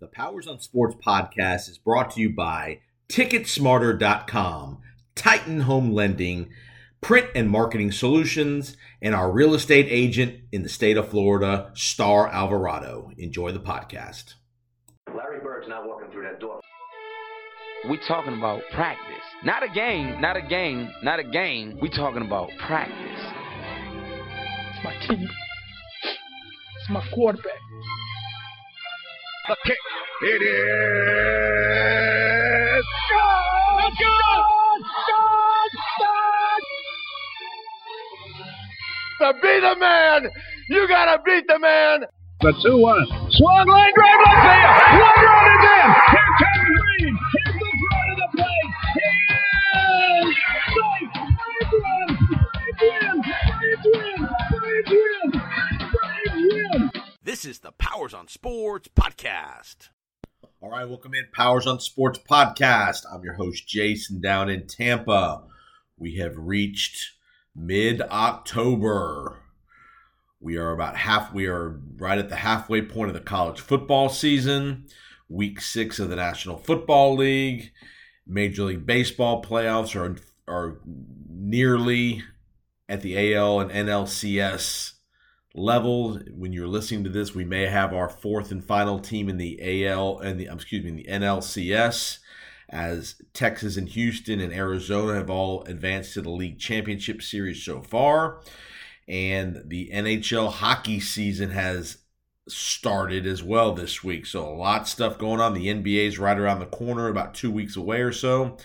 The Powers on Sports podcast is brought to you by Ticketsmarter.com, Titan Home Lending, Print and Marketing Solutions, and our real estate agent in the state of Florida, Star Alvarado. Enjoy the podcast. Larry Bird's not walking through that door. We're talking about practice. Not a game, not a game, not a game. We're talking about practice. It's my team. It's my quarterback. The kick. It is. Good! Good! To be the man, you gotta beat the man. The 2 1. Swung line drive left field. One run is in. Here comes Green. This is the Powers on Sports podcast. All right, welcome in Powers on Sports podcast. I'm your host Jason down in Tampa. We have reached mid October. We are about half. We are right at the halfway point of the college football season. Week six of the National Football League, Major League Baseball playoffs are are nearly at the AL and NLCS level. When you're listening to this, we may have our fourth and final team in the AL and the um, excuse me, the NLCS as Texas and Houston and Arizona have all advanced to the league championship series so far. And the NHL hockey season has started as well this week. So a lot of stuff going on. The NBA is right around the corner, about two weeks away or so.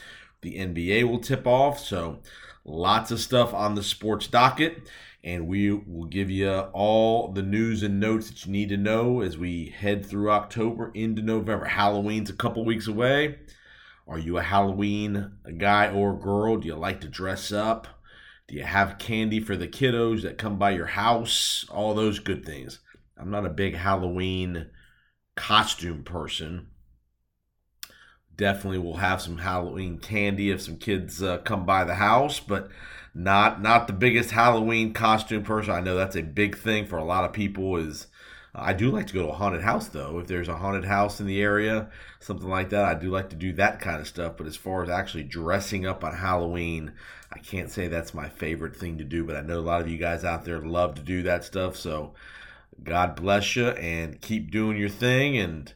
The NBA will tip off. So lots of stuff on the sports docket. And we will give you all the news and notes that you need to know as we head through October into November. Halloween's a couple weeks away. Are you a Halloween guy or girl? Do you like to dress up? Do you have candy for the kiddos that come by your house? All those good things. I'm not a big Halloween costume person. Definitely will have some Halloween candy if some kids uh, come by the house, but not not the biggest Halloween costume person. I know that's a big thing for a lot of people. Is I do like to go to a haunted house though. If there's a haunted house in the area, something like that, I do like to do that kind of stuff. But as far as actually dressing up on Halloween, I can't say that's my favorite thing to do. But I know a lot of you guys out there love to do that stuff. So God bless you and keep doing your thing and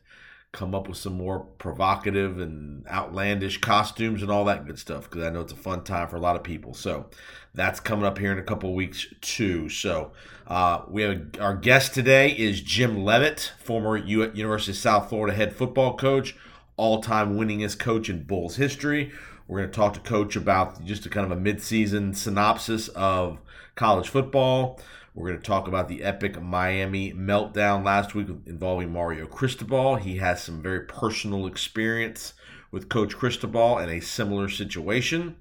come up with some more provocative and outlandish costumes and all that good stuff because I know it's a fun time for a lot of people. So that's coming up here in a couple weeks too. So uh, we have a, our guest today is Jim Leavitt, former U- University of South Florida head football coach, all-time winningest coach in Bulls history. We're going to talk to Coach about just a kind of a midseason synopsis of college football. We're going to talk about the epic Miami meltdown last week involving Mario Cristobal. He has some very personal experience with Coach Cristobal in a similar situation.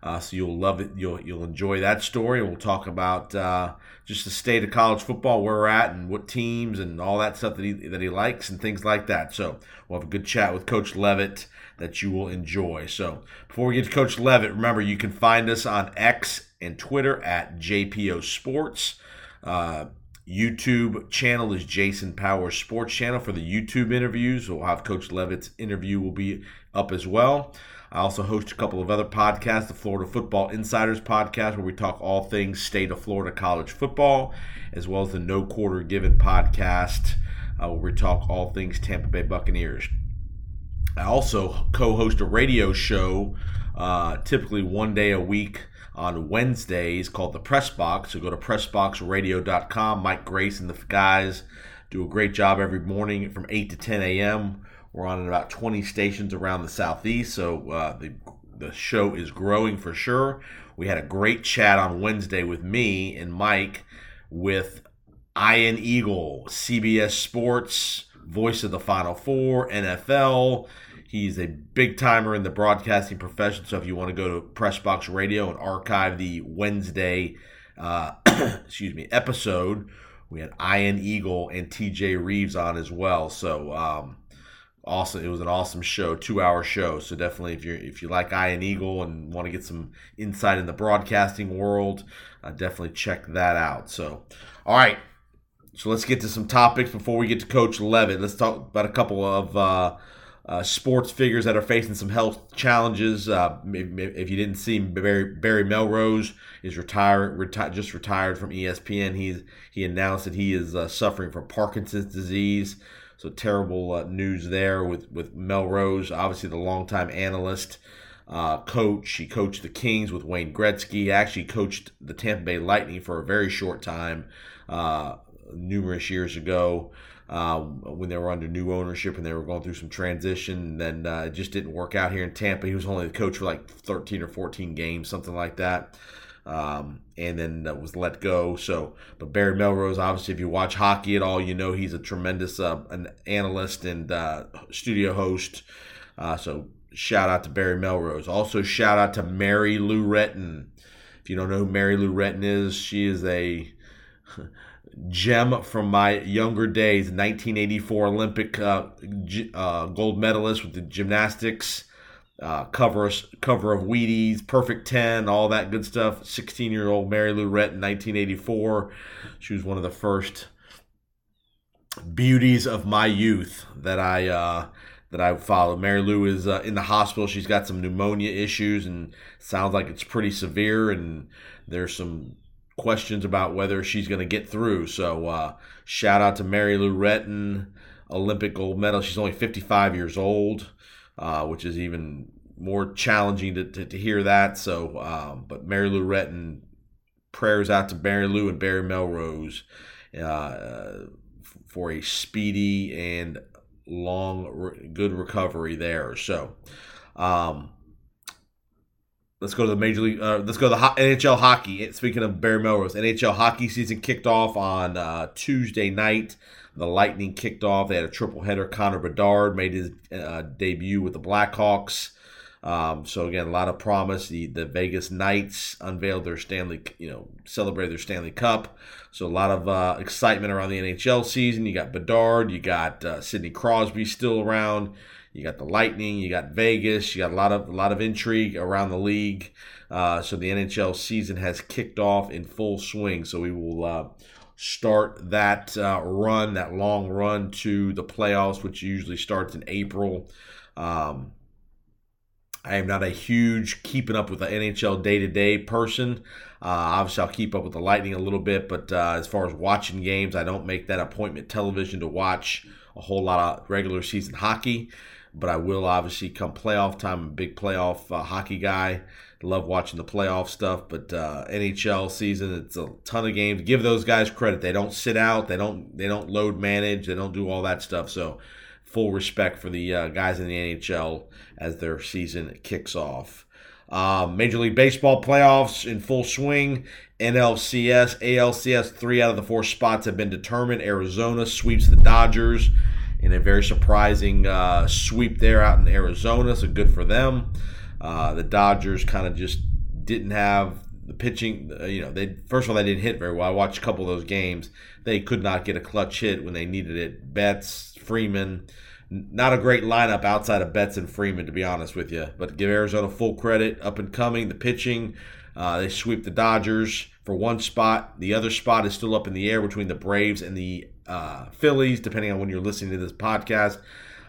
Uh, so you'll love it. You'll you'll enjoy that story. We'll talk about uh, just the state of college football, where we're at, and what teams, and all that stuff that he that he likes, and things like that. So we'll have a good chat with Coach Leavitt that you will enjoy. So before we get to Coach Leavitt, remember you can find us on X and Twitter at JPO Sports. Uh, YouTube channel is Jason Powers Sports Channel for the YouTube interviews. We'll have Coach Leavitt's interview will be up as well. I also host a couple of other podcasts, the Florida Football Insiders podcast, where we talk all things state of Florida college football, as well as the No Quarter Given podcast, uh, where we talk all things Tampa Bay Buccaneers. I also co-host a radio show, uh, typically one day a week on Wednesdays called the Press Box. So go to pressboxradio.com. Mike Grace and the guys do a great job every morning from 8 to 10 a.m. We're on about 20 stations around the southeast, so uh, the the show is growing for sure. We had a great chat on Wednesday with me and Mike with Ian Eagle, CBS Sports, voice of the Final Four, NFL. He's a big timer in the broadcasting profession. So if you want to go to Pressbox Radio and archive the Wednesday, uh, excuse me, episode, we had Ian Eagle and TJ Reeves on as well. So um, awesome! It was an awesome show, two hour show. So definitely, if you if you like Ian Eagle and want to get some insight in the broadcasting world, uh, definitely check that out. So, all right. so let's get to some topics before we get to Coach Leavitt. Let's talk about a couple of uh, uh, sports figures that are facing some health challenges. Uh, if, if, you didn't see, Barry, Barry Melrose is retired, reti- just retired from ESPN. He's he announced that he is uh, suffering from Parkinson's disease. So terrible uh, news there with with Melrose, obviously the longtime analyst. Uh, coach. He coached the Kings with Wayne Gretzky. Actually coached the Tampa Bay Lightning for a very short time, uh, numerous years ago um, when they were under new ownership and they were going through some transition. And then uh, it just didn't work out here in Tampa. He was only the coach for like 13 or 14 games, something like that. Um, and then uh, was let go. So, but Barry Melrose, obviously, if you watch hockey at all, you know he's a tremendous uh, an analyst and uh, studio host. Uh, so, shout out to Barry Melrose. Also, shout out to Mary Lou Retton. If you don't know who Mary Lou Retton is, she is a gem from my younger days 1984 olympic uh, g- uh, gold medalist with the gymnastics uh, cover cover of wheaties perfect 10 all that good stuff 16 year old mary lou Retton 1984 she was one of the first beauties of my youth that i uh, that I followed. Mary Lou is uh, in the hospital. She's got some pneumonia issues and sounds like it's pretty severe. And there's some questions about whether she's going to get through. So uh, shout out to Mary Lou Retton, Olympic gold medal. She's only 55 years old, uh, which is even more challenging to, to, to hear that. So, um, but Mary Lou Retton, prayers out to Mary Lou and Barry Melrose uh, for a speedy and long, good recovery there. So, um, Let's go to the major league. Uh, let's go to the ho- NHL hockey. Speaking of Barry Melrose, NHL hockey season kicked off on uh, Tuesday night. The Lightning kicked off. They had a triple header. Connor Bedard made his uh, debut with the Blackhawks. Um, so again, a lot of promise. The the Vegas Knights unveiled their Stanley, you know, celebrated their Stanley Cup. So a lot of uh, excitement around the NHL season. You got Bedard, you got uh, Sidney Crosby still around. You got the Lightning, you got Vegas, you got a lot of a lot of intrigue around the league. Uh, so the NHL season has kicked off in full swing. So we will uh, start that uh, run, that long run to the playoffs, which usually starts in April. Um, I am not a huge keeping up with the NHL day to day person. Uh, obviously, I'll keep up with the Lightning a little bit, but uh, as far as watching games, I don't make that appointment television to watch a whole lot of regular season hockey but I will obviously come playoff time. I'm a big playoff uh, hockey guy. Love watching the playoff stuff, but uh, NHL season it's a ton of games. Give those guys credit. They don't sit out. They don't they don't load manage. They don't do all that stuff. So full respect for the uh, guys in the NHL as their season kicks off. Um, Major League Baseball playoffs in full swing. NLCS, ALCS, three out of the four spots have been determined. Arizona sweeps the Dodgers in a very surprising uh, sweep there out in Arizona. So good for them. Uh, the Dodgers kind of just didn't have the pitching. Uh, you know, they first of all they didn't hit very well. I watched a couple of those games. They could not get a clutch hit when they needed it. Betts, Freeman. Not a great lineup outside of Betts and Freeman, to be honest with you. But give Arizona full credit. Up and coming, the pitching. Uh, they sweep the Dodgers for one spot. The other spot is still up in the air between the Braves and the uh, Phillies, depending on when you're listening to this podcast.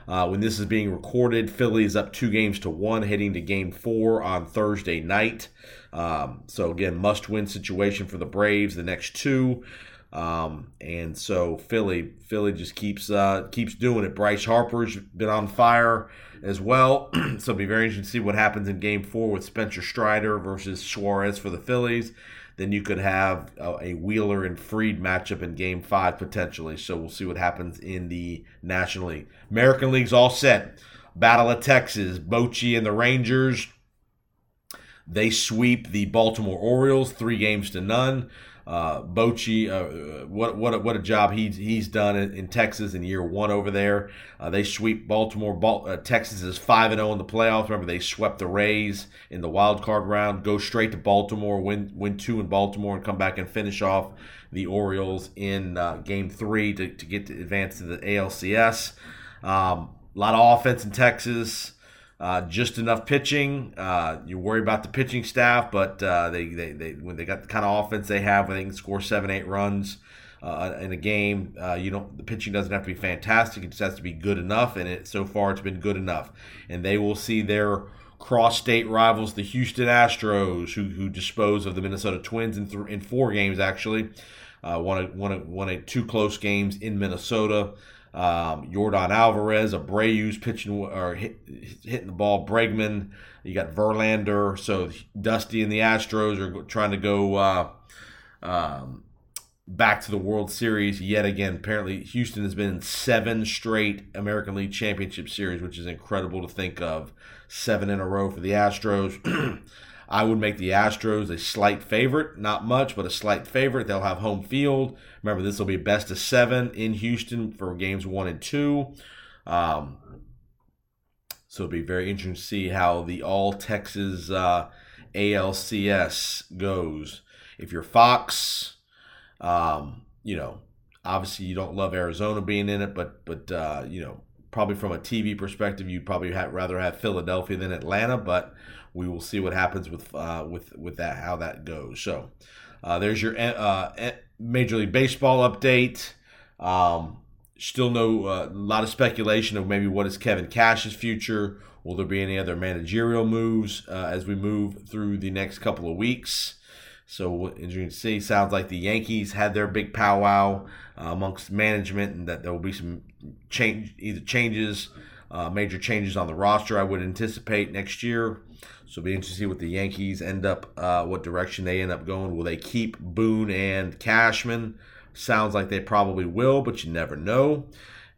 Uh, when this is being recorded, Phillies up two games to one, heading to game four on Thursday night. Um, so, again, must win situation for the Braves, the next two. Um, and so Philly, Philly just keeps uh, keeps doing it. Bryce Harper's been on fire as well, so it'll be very interesting to see what happens in Game Four with Spencer Strider versus Suarez for the Phillies. Then you could have a, Wheeler and Fried matchup in Game Five potentially. So we'll see what happens in the National League. American League's all set. Battle of Texas, Bochy and the Rangers. They sweep the Baltimore Orioles three games to none. Uh, Bochy, uh, what what a, what a job he's he's done in, in Texas in year one over there. Uh, they sweep Baltimore. Bal- uh, Texas is five and zero oh in the playoffs. Remember they swept the Rays in the wild card round. Go straight to Baltimore, win win two in Baltimore, and come back and finish off the Orioles in uh, Game Three to, to get to advance to the ALCS. Um, a lot of offense in Texas. Uh, just enough pitching. Uh, you worry about the pitching staff, but uh, they, they, they when they got the kind of offense they have, when they can score seven, eight runs, uh, in a game. Uh, you don't the pitching doesn't have to be fantastic; it just has to be good enough. And it so far it's been good enough. And they will see their cross-state rivals, the Houston Astros, who who dispose of the Minnesota Twins in th- in four games actually. Uh, won a, won a, won a two close games in Minnesota. Um, Yordan Alvarez, Abreu's pitching or hit, hitting the ball. Bregman, you got Verlander. So Dusty and the Astros are trying to go uh, um, back to the World Series yet again. Apparently, Houston has been in seven straight American League Championship Series, which is incredible to think of. Seven in a row for the Astros. I would make the Astros a slight favorite, not much, but a slight favorite. They'll have home field. Remember, this will be best of seven in Houston for games one and two. Um, so it'll be very interesting to see how the All Texas uh, ALCS goes. If you're Fox, um, you know, obviously you don't love Arizona being in it, but but uh, you know, probably from a TV perspective, you'd probably have, rather have Philadelphia than Atlanta. But we will see what happens with uh, with with that how that goes. So uh, there's your uh, Major League Baseball update. Um, still no a uh, lot of speculation of maybe what is Kevin Cash's future. Will there be any other managerial moves uh, as we move through the next couple of weeks? So as you can see, sounds like the Yankees had their big powwow uh, amongst management, and that there will be some change, either changes, uh, major changes on the roster. I would anticipate next year. So it'll be interesting to see what the Yankees end up, uh, what direction they end up going. Will they keep Boone and Cashman? Sounds like they probably will, but you never know.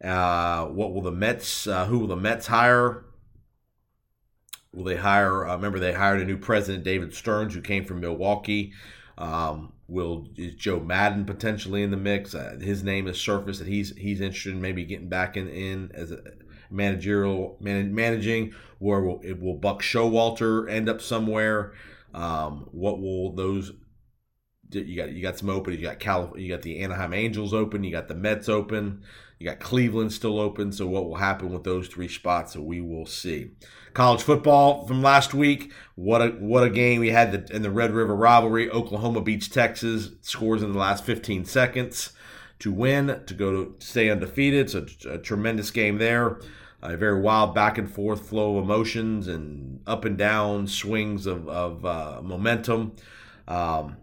Uh, what will the Mets? Uh, who will the Mets hire? Will they hire? Uh, remember, they hired a new president, David Stearns, who came from Milwaukee. Um, will is Joe Maddon potentially in the mix? Uh, his name has surfaced that he's he's interested in maybe getting back in, in as a managerial man, managing. Where will, will Buck Showalter end up somewhere? Um, what will those? You got you got some open. You got Calif- You got the Anaheim Angels open. You got the Mets open. You got Cleveland still open. So what will happen with those three spots? So we will see college football from last week. What a what a game we had the, in the Red River rivalry. Oklahoma beats Texas. Scores in the last 15 seconds to win to go to stay undefeated. So a tremendous game there. A very wild back and forth flow of emotions and up and down swings of, of uh, momentum. Um,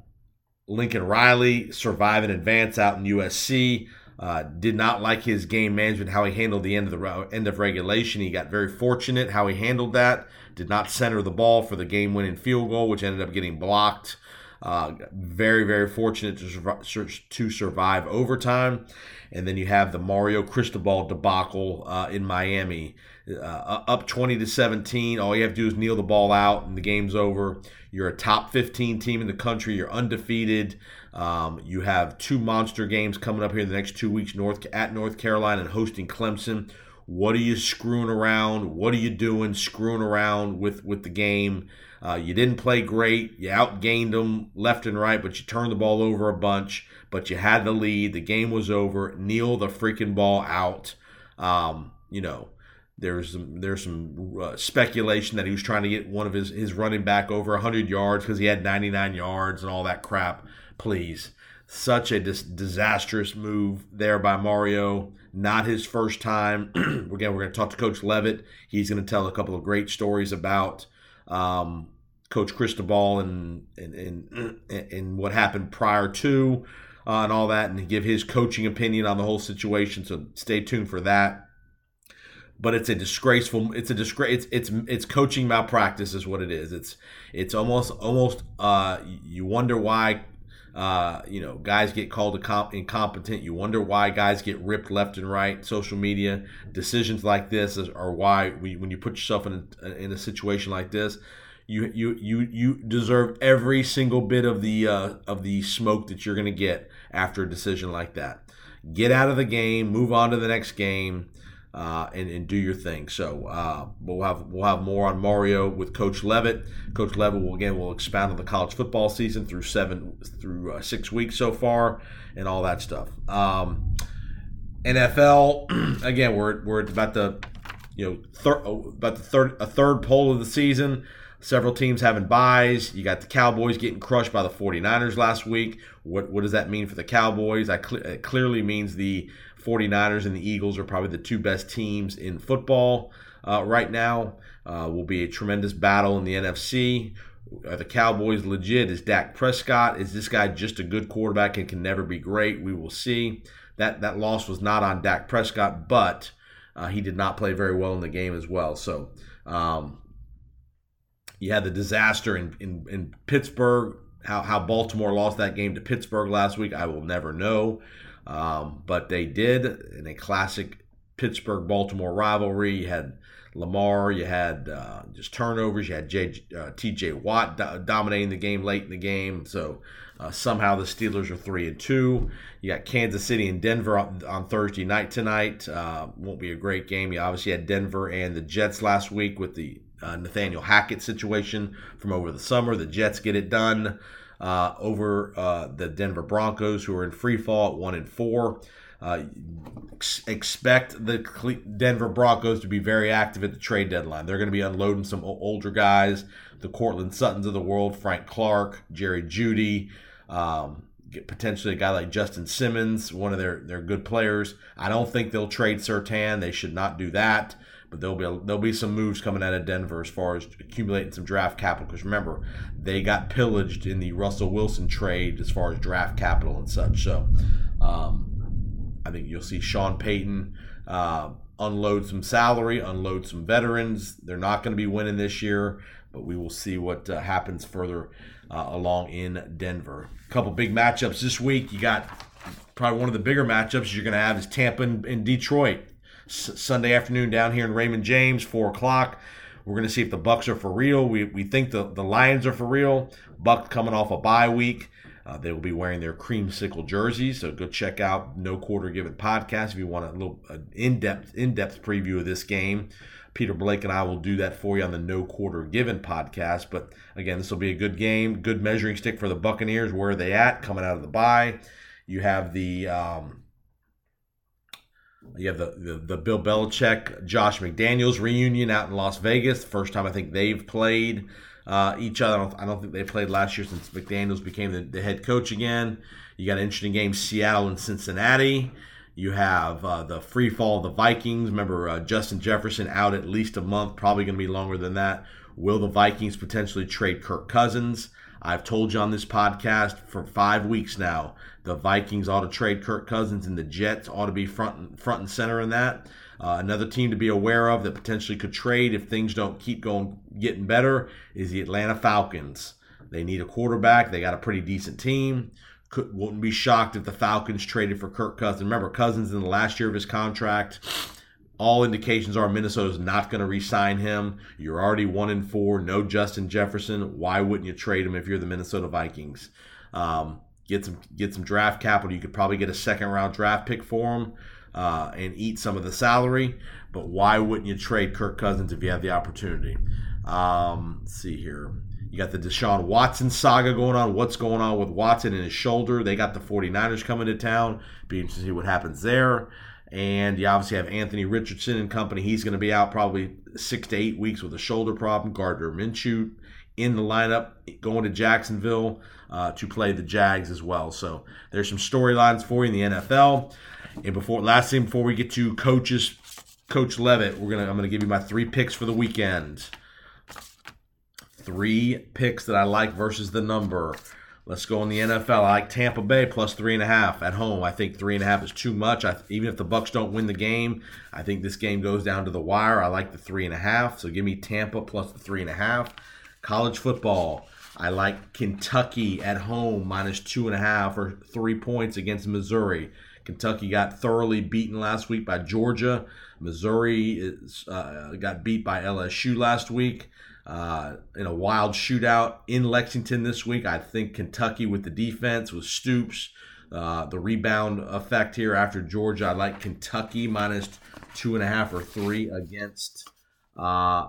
Lincoln Riley survive and advance out in USC. Uh, did not like his game management, how he handled the end of the end of regulation. He got very fortunate how he handled that. Did not center the ball for the game-winning field goal, which ended up getting blocked. Uh, very, very fortunate to, to survive overtime. And then you have the Mario Cristobal debacle uh, in Miami. Uh, up 20 to 17. All you have to do is kneel the ball out, and the game's over. You're a top 15 team in the country. You're undefeated. Um, you have two monster games coming up here in the next two weeks North at North Carolina and hosting Clemson. What are you screwing around? What are you doing screwing around with, with the game? Uh, you didn't play great. You outgained them left and right, but you turned the ball over a bunch. But you had the lead. The game was over. Kneel the freaking ball out. Um, you know, there's some there's some uh, speculation that he was trying to get one of his his running back over 100 yards because he had 99 yards and all that crap please. Such a dis- disastrous move there by Mario. Not his first time. Again, we're going to talk to Coach Leavitt. He's going to tell a couple of great stories about um, Coach Cristobal and, and, and, and what happened prior to uh, and all that, and give his coaching opinion on the whole situation. So stay tuned for that but it's a disgraceful it's a disgrace it's it's it's coaching malpractice is what it is it's it's almost almost uh you wonder why uh, you know, guys get called incompetent. You wonder why guys get ripped left and right. Social media decisions like this are why we, when you put yourself in a, in a situation like this, you you you you deserve every single bit of the uh, of the smoke that you're going to get after a decision like that. Get out of the game, move on to the next game uh, and, and do your thing. So uh, we'll have we'll have more on Mario with Coach Leavitt. Coach Leavitt will again will expound on the college football season through seven through uh, six weeks so far and all that stuff. Um, NFL again we're we're at about the you know thir- oh, about the third a third poll of the season. Several teams having byes. You got the Cowboys getting crushed by the 49ers last week. What what does that mean for the Cowboys? I cl- it clearly means the 49ers and the Eagles are probably the two best teams in football uh, right now. Uh, will be a tremendous battle in the NFC. Are the Cowboys legit? Is Dak Prescott? Is this guy just a good quarterback and can never be great? We will see. That that loss was not on Dak Prescott, but uh, he did not play very well in the game as well. So um, you had the disaster in, in, in Pittsburgh. How, how Baltimore lost that game to Pittsburgh last week, I will never know. Um, but they did in a classic Pittsburgh Baltimore rivalry. You had Lamar, you had uh, just turnovers, you had J, uh, TJ Watt do- dominating the game late in the game. So uh, somehow the Steelers are three and two. You got Kansas City and Denver on, on Thursday night tonight. Uh, won't be a great game. You obviously had Denver and the Jets last week with the uh, Nathaniel Hackett situation from over the summer. The Jets get it done uh, over uh, the Denver Broncos, who are in free fall at one and four. Uh, ex- expect the Denver Broncos to be very active at the trade deadline. They're going to be unloading some older guys, the Courtland Suttons of the world, Frank Clark, Jerry Jeudy, um, potentially a guy like Justin Simmons, one of their, their good players. I don't think they'll trade Surtain. They should not do that. But there'll be a, there'll be some moves coming out of Denver as far as accumulating some draft capital. Because remember, they got pillaged in the Russell Wilson trade as far as draft capital and such. So, um, I think you'll see Sean Payton uh, unload some salary, unload some veterans. They're not going to be winning this year, but we will see what uh, happens further uh, along in Denver. A couple big matchups this week. You got probably one of the bigger matchups you're going to have is Tampa and, and Detroit. S- Sunday afternoon down here in Raymond James, four o'clock. We're going to see if the Bucks are for real. We, we think the, the Lions are for real. Bucks coming off a bye week. Uh, they will be wearing their creamsicle jerseys, so go check out No Quarter Given podcast if you want a little in depth in depth preview of this game. Peter Blake and I will do that for you on the No Quarter Given podcast. But again, this will be a good game, good measuring stick for the Buccaneers. Where are they at coming out of the bye? You have the um, you have the, the, the Bill Belichick, Josh McDaniels reunion out in Las Vegas. First time I think they've played uh, each other. I don't, I don't, think they played last year since McDaniels became the, the, head coach again. You got an interesting game, Seattle and Cincinnati. You have uh, the free fall of the Vikings. Remember, uh, Justin Jefferson out at least a month, probably going to be longer than that. Will the Vikings potentially trade Kirk Cousins? I've told you on this podcast for five weeks now, the Vikings ought to trade Kirk Cousins and the Jets ought to be front and, front and center in that. Uh, another team to be aware of that potentially could trade if things don't keep going getting better is the Atlanta Falcons. They need a quarterback. They got a pretty decent team. Could, wouldn't be shocked if the Falcons traded for Kirk Cousins. Remember, Cousins in the last year of his contract. All indications are Minnesota's not going to re-sign him. You're already one in four. No Justin Jefferson. Why wouldn't you trade him if you're the Minnesota Vikings? Um, get some get some draft capital. You could probably get a second round draft pick for him uh, and eat some of the salary. But why wouldn't you trade Kirk Cousins if you have the opportunity? Um, let's see here. You got the Deshaun Watson saga going on. What's going on with Watson and his shoulder? They got the 49ers coming to town. Be interesting to see what happens there. And you obviously have Anthony Richardson and company. He's going to be out probably six to eight weeks with a shoulder problem. Gardner Minshew in the lineup going to Jacksonville uh, to play the Jags as well. So there's some storylines for you in the NFL. And before last thing before we get to coaches, Coach Leavitt, we're gonna I'm gonna give you my three picks for the weekend. Three picks that I like versus the number. Let's go in the NFL. I like Tampa Bay plus three and a half at home. I think three and a half is too much. I, even if the Bucks don't win the game, I think this game goes down to the wire. I like the three and a half. So give me Tampa plus the three and a half. College football. I like Kentucky at home minus two and a half or three points against Missouri. Kentucky got thoroughly beaten last week by Georgia. Missouri is, uh, got beat by LSU last week uh, in a wild shootout in Lexington this week. I think Kentucky with the defense with Stoops, uh, the rebound effect here after Georgia. I like Kentucky minus two and a half or three against uh,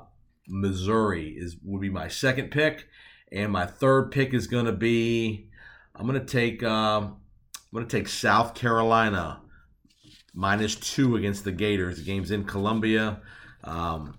Missouri is would be my second pick, and my third pick is going to be I'm going to take um, I'm going to take South Carolina minus two against the Gators. The game's in Columbia. Um,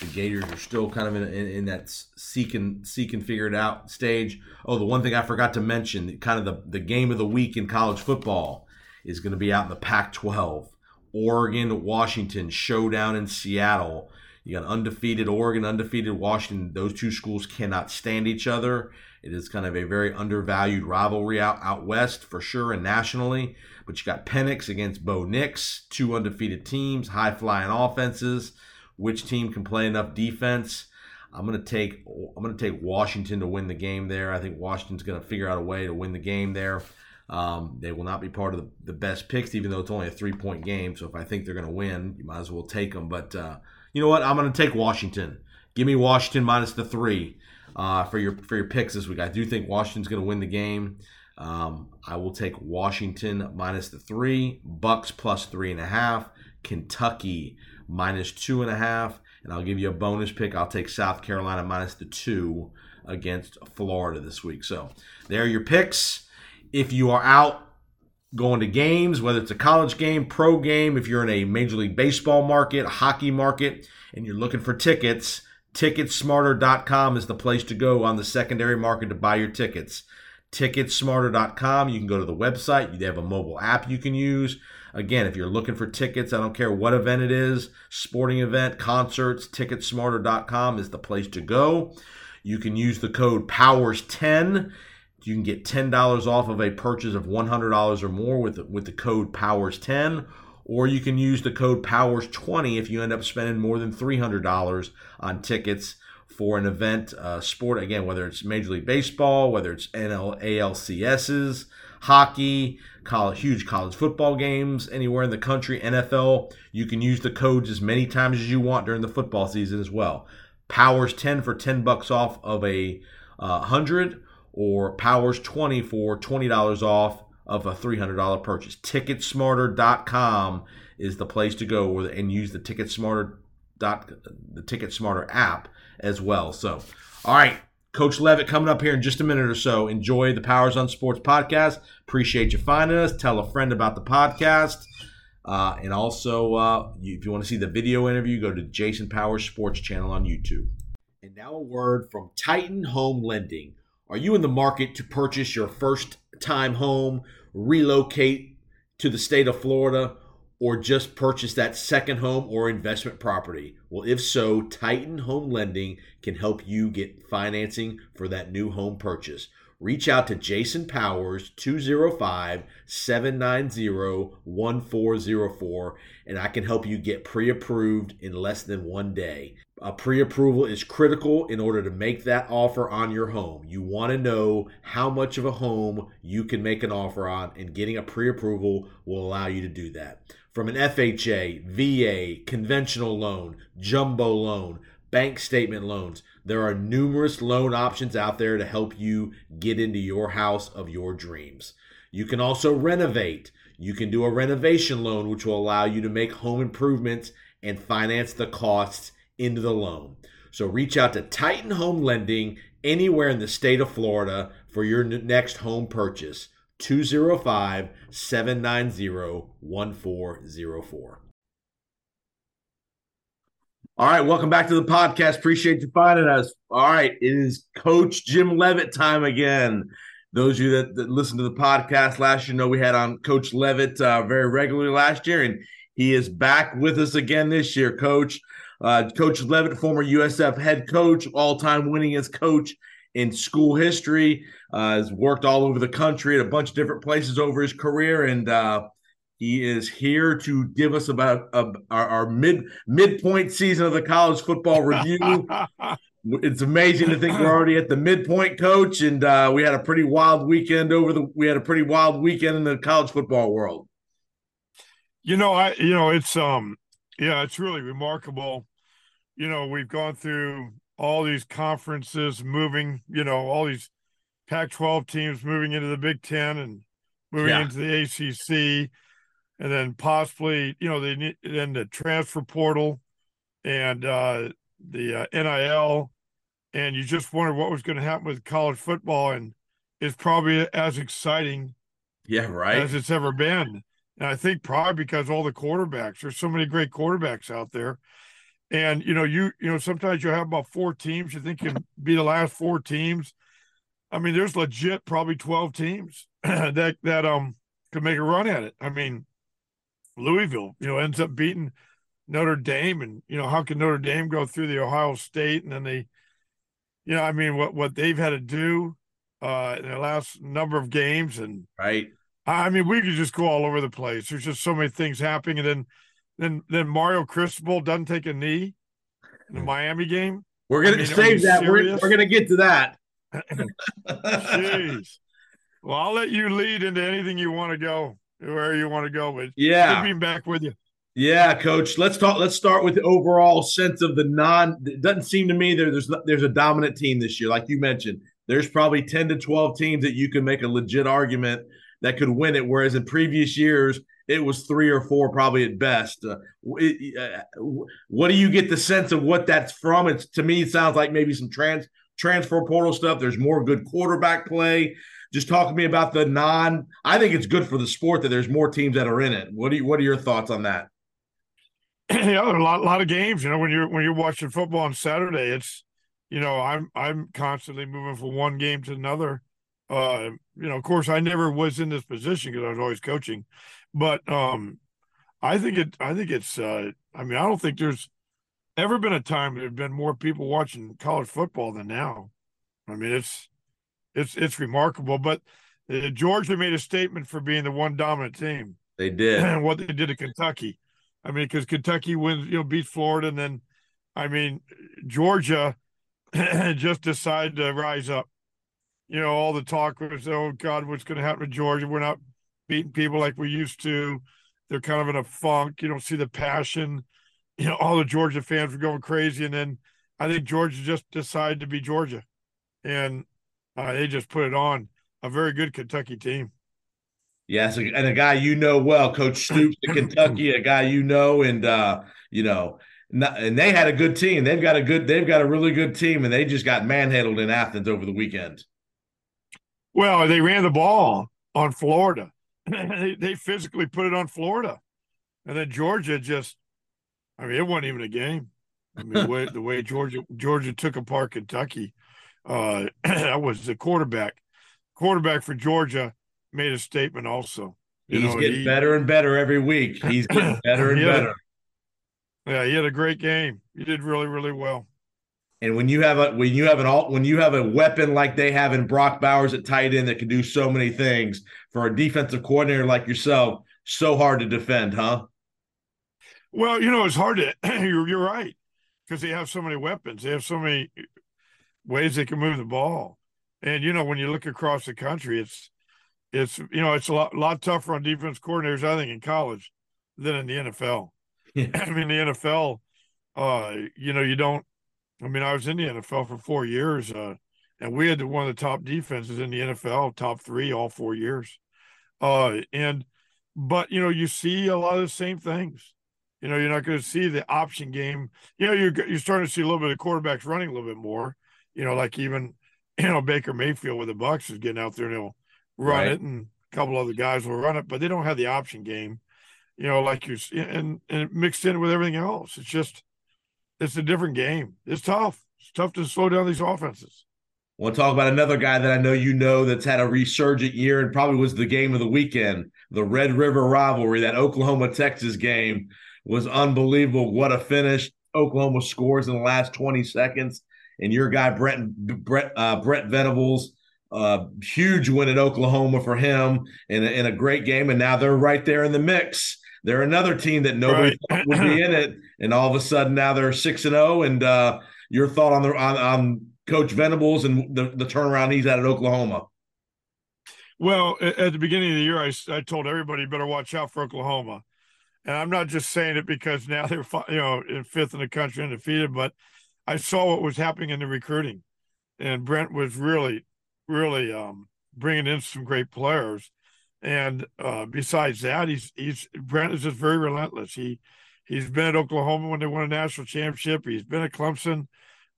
The Gators are still kind of in, in, in that seek and seek and figure it out stage. Oh, the one thing I forgot to mention, kind of the, the game of the week in college football is going to be out in the Pac-12. Oregon, Washington showdown in Seattle. You got undefeated Oregon, undefeated Washington. Those two schools cannot stand each other. It is kind of a very undervalued rivalry out, out west for sure and nationally. But you got Penix against Bo Nix, two undefeated teams, high flying offenses. Which team can play enough defense? I'm gonna take I'm gonna take Washington to win the game there. I think Washington's gonna figure out a way to win the game there. Um, they will not be part of the, the best picks, even though it's only a three point game. So if I think they're to win, you might as well take them. But uh, you know what? I'm to take Washington. Give me Washington minus the three uh, for your for your picks this week. I do think Washington's to win the game. Um, I will take Washington minus the three, Bucks plus three and a half, Kentucky minus two and a half, and I'll give you a bonus pick. I'll take South Carolina minus the two against Florida this week. So there are your picks if you are out going to games, whether it's a college game, pro game, if you're in a Major League Baseball market, hockey market, and you're looking for tickets, ticketsmarter.com is the place to go on the secondary market to buy your tickets. Ticketsmarter.com, you can go to the website, they have a mobile app you can use. Again, if you're looking for tickets, I don't care what event it is, sporting event, concerts, ticketsmarter.com is the place to go. You can use the code POWERS10 you can get $10 off of a purchase of $100 or more with, with the code POWERS10, or you can use the code POWERS20 if you end up spending more than $300 on tickets for an event, uh, sport, again, whether it's Major League Baseball, whether it's NL, ALCSs, hockey, college, huge college football games, anywhere in the country, NFL, you can use the codes as many times as you want during the football season as well. Powers 10 for 10 bucks off of a uh, 100 or Powers 20 for $20 off of a $300 purchase. Ticketsmarter.com is the place to go and use the Ticketsmarter dot the Ticketsmarter app as well. So, all right, Coach Leavitt coming up here in just a minute or so. Enjoy the Powers on Sports podcast. Appreciate you finding us. Tell a friend about the podcast. Uh, and also, uh, if you want to see the video interview, go to Jason Powers Sports channel on YouTube. And now a word from Titan Home Lending. Are you in the market to purchase your first time home, relocate to the state of Florida, or just purchase that second home or investment property? Well, if so, Titan Home Lending can help you get financing for that new home purchase. Reach out to Jason Powers 205 790 1404 and I can help you get pre approved in less than one day. A pre approval is critical in order to make that offer on your home. You want to know how much of a home you can make an offer on, and getting a pre approval will allow you to do that. From an FHA, VA, conventional loan, jumbo loan, bank statement loans, there are numerous loan options out there to help you get into your house of your dreams. You can also renovate. You can do a renovation loan, which will allow you to make home improvements and finance the costs into the loan. So reach out to Titan Home Lending anywhere in the state of Florida for your next home purchase. 205 790 1404. All right, welcome back to the podcast. Appreciate you finding us. All right, it is Coach Jim Leavitt time again. Those of you that, that listened to the podcast last year know we had on Coach Leavitt uh, very regularly last year, and he is back with us again this year, Coach. Uh, coach Leavitt, former USF head coach, all-time winningest coach in school history, uh, has worked all over the country at a bunch of different places over his career, and uh, he is here to give us about uh, our, our, mid midpoint season of the college football review. it's amazing to think we're already at the midpoint, coach, and uh, we had a pretty wild weekend over the. We had a pretty wild weekend in the college football world. You know, I you know it's um yeah, it's really remarkable. You know, we've gone through all these conferences moving, you know, all these Pac 12 teams moving into the Big Ten and moving yeah. into the ACC, and then possibly, you know, they need then the transfer portal and uh, the uh, NIL. And you just wonder what was going to happen with college football. And it's probably as exciting yeah, right. as it's ever been. And I think probably because all the quarterbacks, there's so many great quarterbacks out there. And you know, you you know, sometimes you have about four teams you think can be the last four teams. I mean, there's legit probably 12 teams that that um could make a run at it. I mean, Louisville, you know, ends up beating Notre Dame, and you know, how can Notre Dame go through the Ohio State and then they, you know, I mean, what what they've had to do uh in the last number of games, and Right. I mean, we could just go all over the place. There's just so many things happening, and then then then Mario Cristobal doesn't take a knee in the hmm. Miami game. We're gonna I mean, save that. We're, we're gonna get to that. Jeez. Well, I'll let you lead into anything you want to go, where you want to go. But yeah. good being back with you. Yeah, coach. Let's talk. Let's start with the overall sense of the non. It doesn't seem to me there, there's there's a dominant team this year, like you mentioned. There's probably ten to twelve teams that you can make a legit argument that could win it. Whereas in previous years, it was three or four, probably at best. Uh, it- uh, what do you get the sense of what that's from? It's to me, it sounds like maybe some trans transfer portal stuff. There's more good quarterback play. Just talk to me about the non. I think it's good for the sport that there's more teams that are in it. What do you, What are your thoughts on that? yeah, there are a lot, lot of games. You know, when you're when you're watching football on Saturday, it's you know, I'm I'm constantly moving from one game to another. Uh, you know, of course, I never was in this position because I was always coaching, but um, I think it. I think it's. Uh, I mean, I don't think there's ever been a time there've been more people watching college football than now. I mean, it's it's it's remarkable. But uh, Georgia made a statement for being the one dominant team They did. and what they did to Kentucky. I mean, because Kentucky wins, you know, beats Florida, and then, I mean, Georgia just decided to rise up. You know, all the talk was, oh God, what's going to happen to Georgia? We're not beating people like we used to. They're kind of in a funk. You don't see the passion. You know, all the Georgia fans were going crazy, and then I think Georgia just decided to be Georgia, and uh, they just put it on. A very good Kentucky team. Yes, and a guy you know well, Coach Stoops at Kentucky, a guy you know, and uh, you know, not, and they had a good team. They've got a good, they've got a really good team, and they just got manhandled in Athens over the weekend. Well, they ran the ball on Florida. they, they physically put it on Florida, and then Georgia just. I mean, it wasn't even a game. I mean, the way, the way Georgia Georgia took apart Kentucky, uh, that was the quarterback. Quarterback for Georgia made a statement also. You He's know, getting he- better and better every week. He's getting better and Yeah. better. Yeah, he had a great game. He did really, really well. And when you have a when you have an alt when you have a weapon like they have in Brock Bowers at tight end that can do so many things for a defensive coordinator like yourself, so hard to defend, huh? Well, you know, it's hard to. You're, you're right because they have so many weapons. They have so many ways they can move the ball, and you know, when you look across the country, it's it's you know, it's a lot lot tougher on defense coordinators, I think, in college than in the NFL. Yeah. I mean, the NFL, uh, you know, you don't. I mean, I was in the NFL for four years, uh, and we had one of the top defenses in the NFL, top three all four years. Uh, and but you know, you see a lot of the same things. You know, you're not going to see the option game. You know, you're you're starting to see a little bit of quarterbacks running a little bit more. You know, like even you know Baker Mayfield with the Bucks is getting out there and he'll run Right. it, and a couple other guys will run it, but they don't have the option game. You know, like you and and mixed in with everything else. It's just it's a different game. It's tough. It's tough to slow down these offenses. I Want to talk about another guy that I know you know that's had a resurgent year and probably was the game of the weekend. The Red River rivalry, that Oklahoma Texas game was unbelievable. What a finish! Oklahoma scores in the last 20 seconds, and your guy Brett Brett uh, Brett Venables, uh, huge win at Oklahoma for him in a, in a great game, and now they're right there in the mix. They're another team that nobody Right. would be in it, and all of a sudden now they're six and zero. And uh, your thought on the on, on Coach Venables and the, the turnaround he's had at Oklahoma. Well, at the beginning of the year, I, I told everybody better watch out for Oklahoma, and I'm not just saying it because now they're you know in fifth in the country undefeated, but I saw what was happening in the recruiting, and Brent was really, really um, bringing in some great players, and uh, besides that, he's he's Brent is just very relentless. He he's been at Oklahoma when they won a national championship. He's been at Clemson,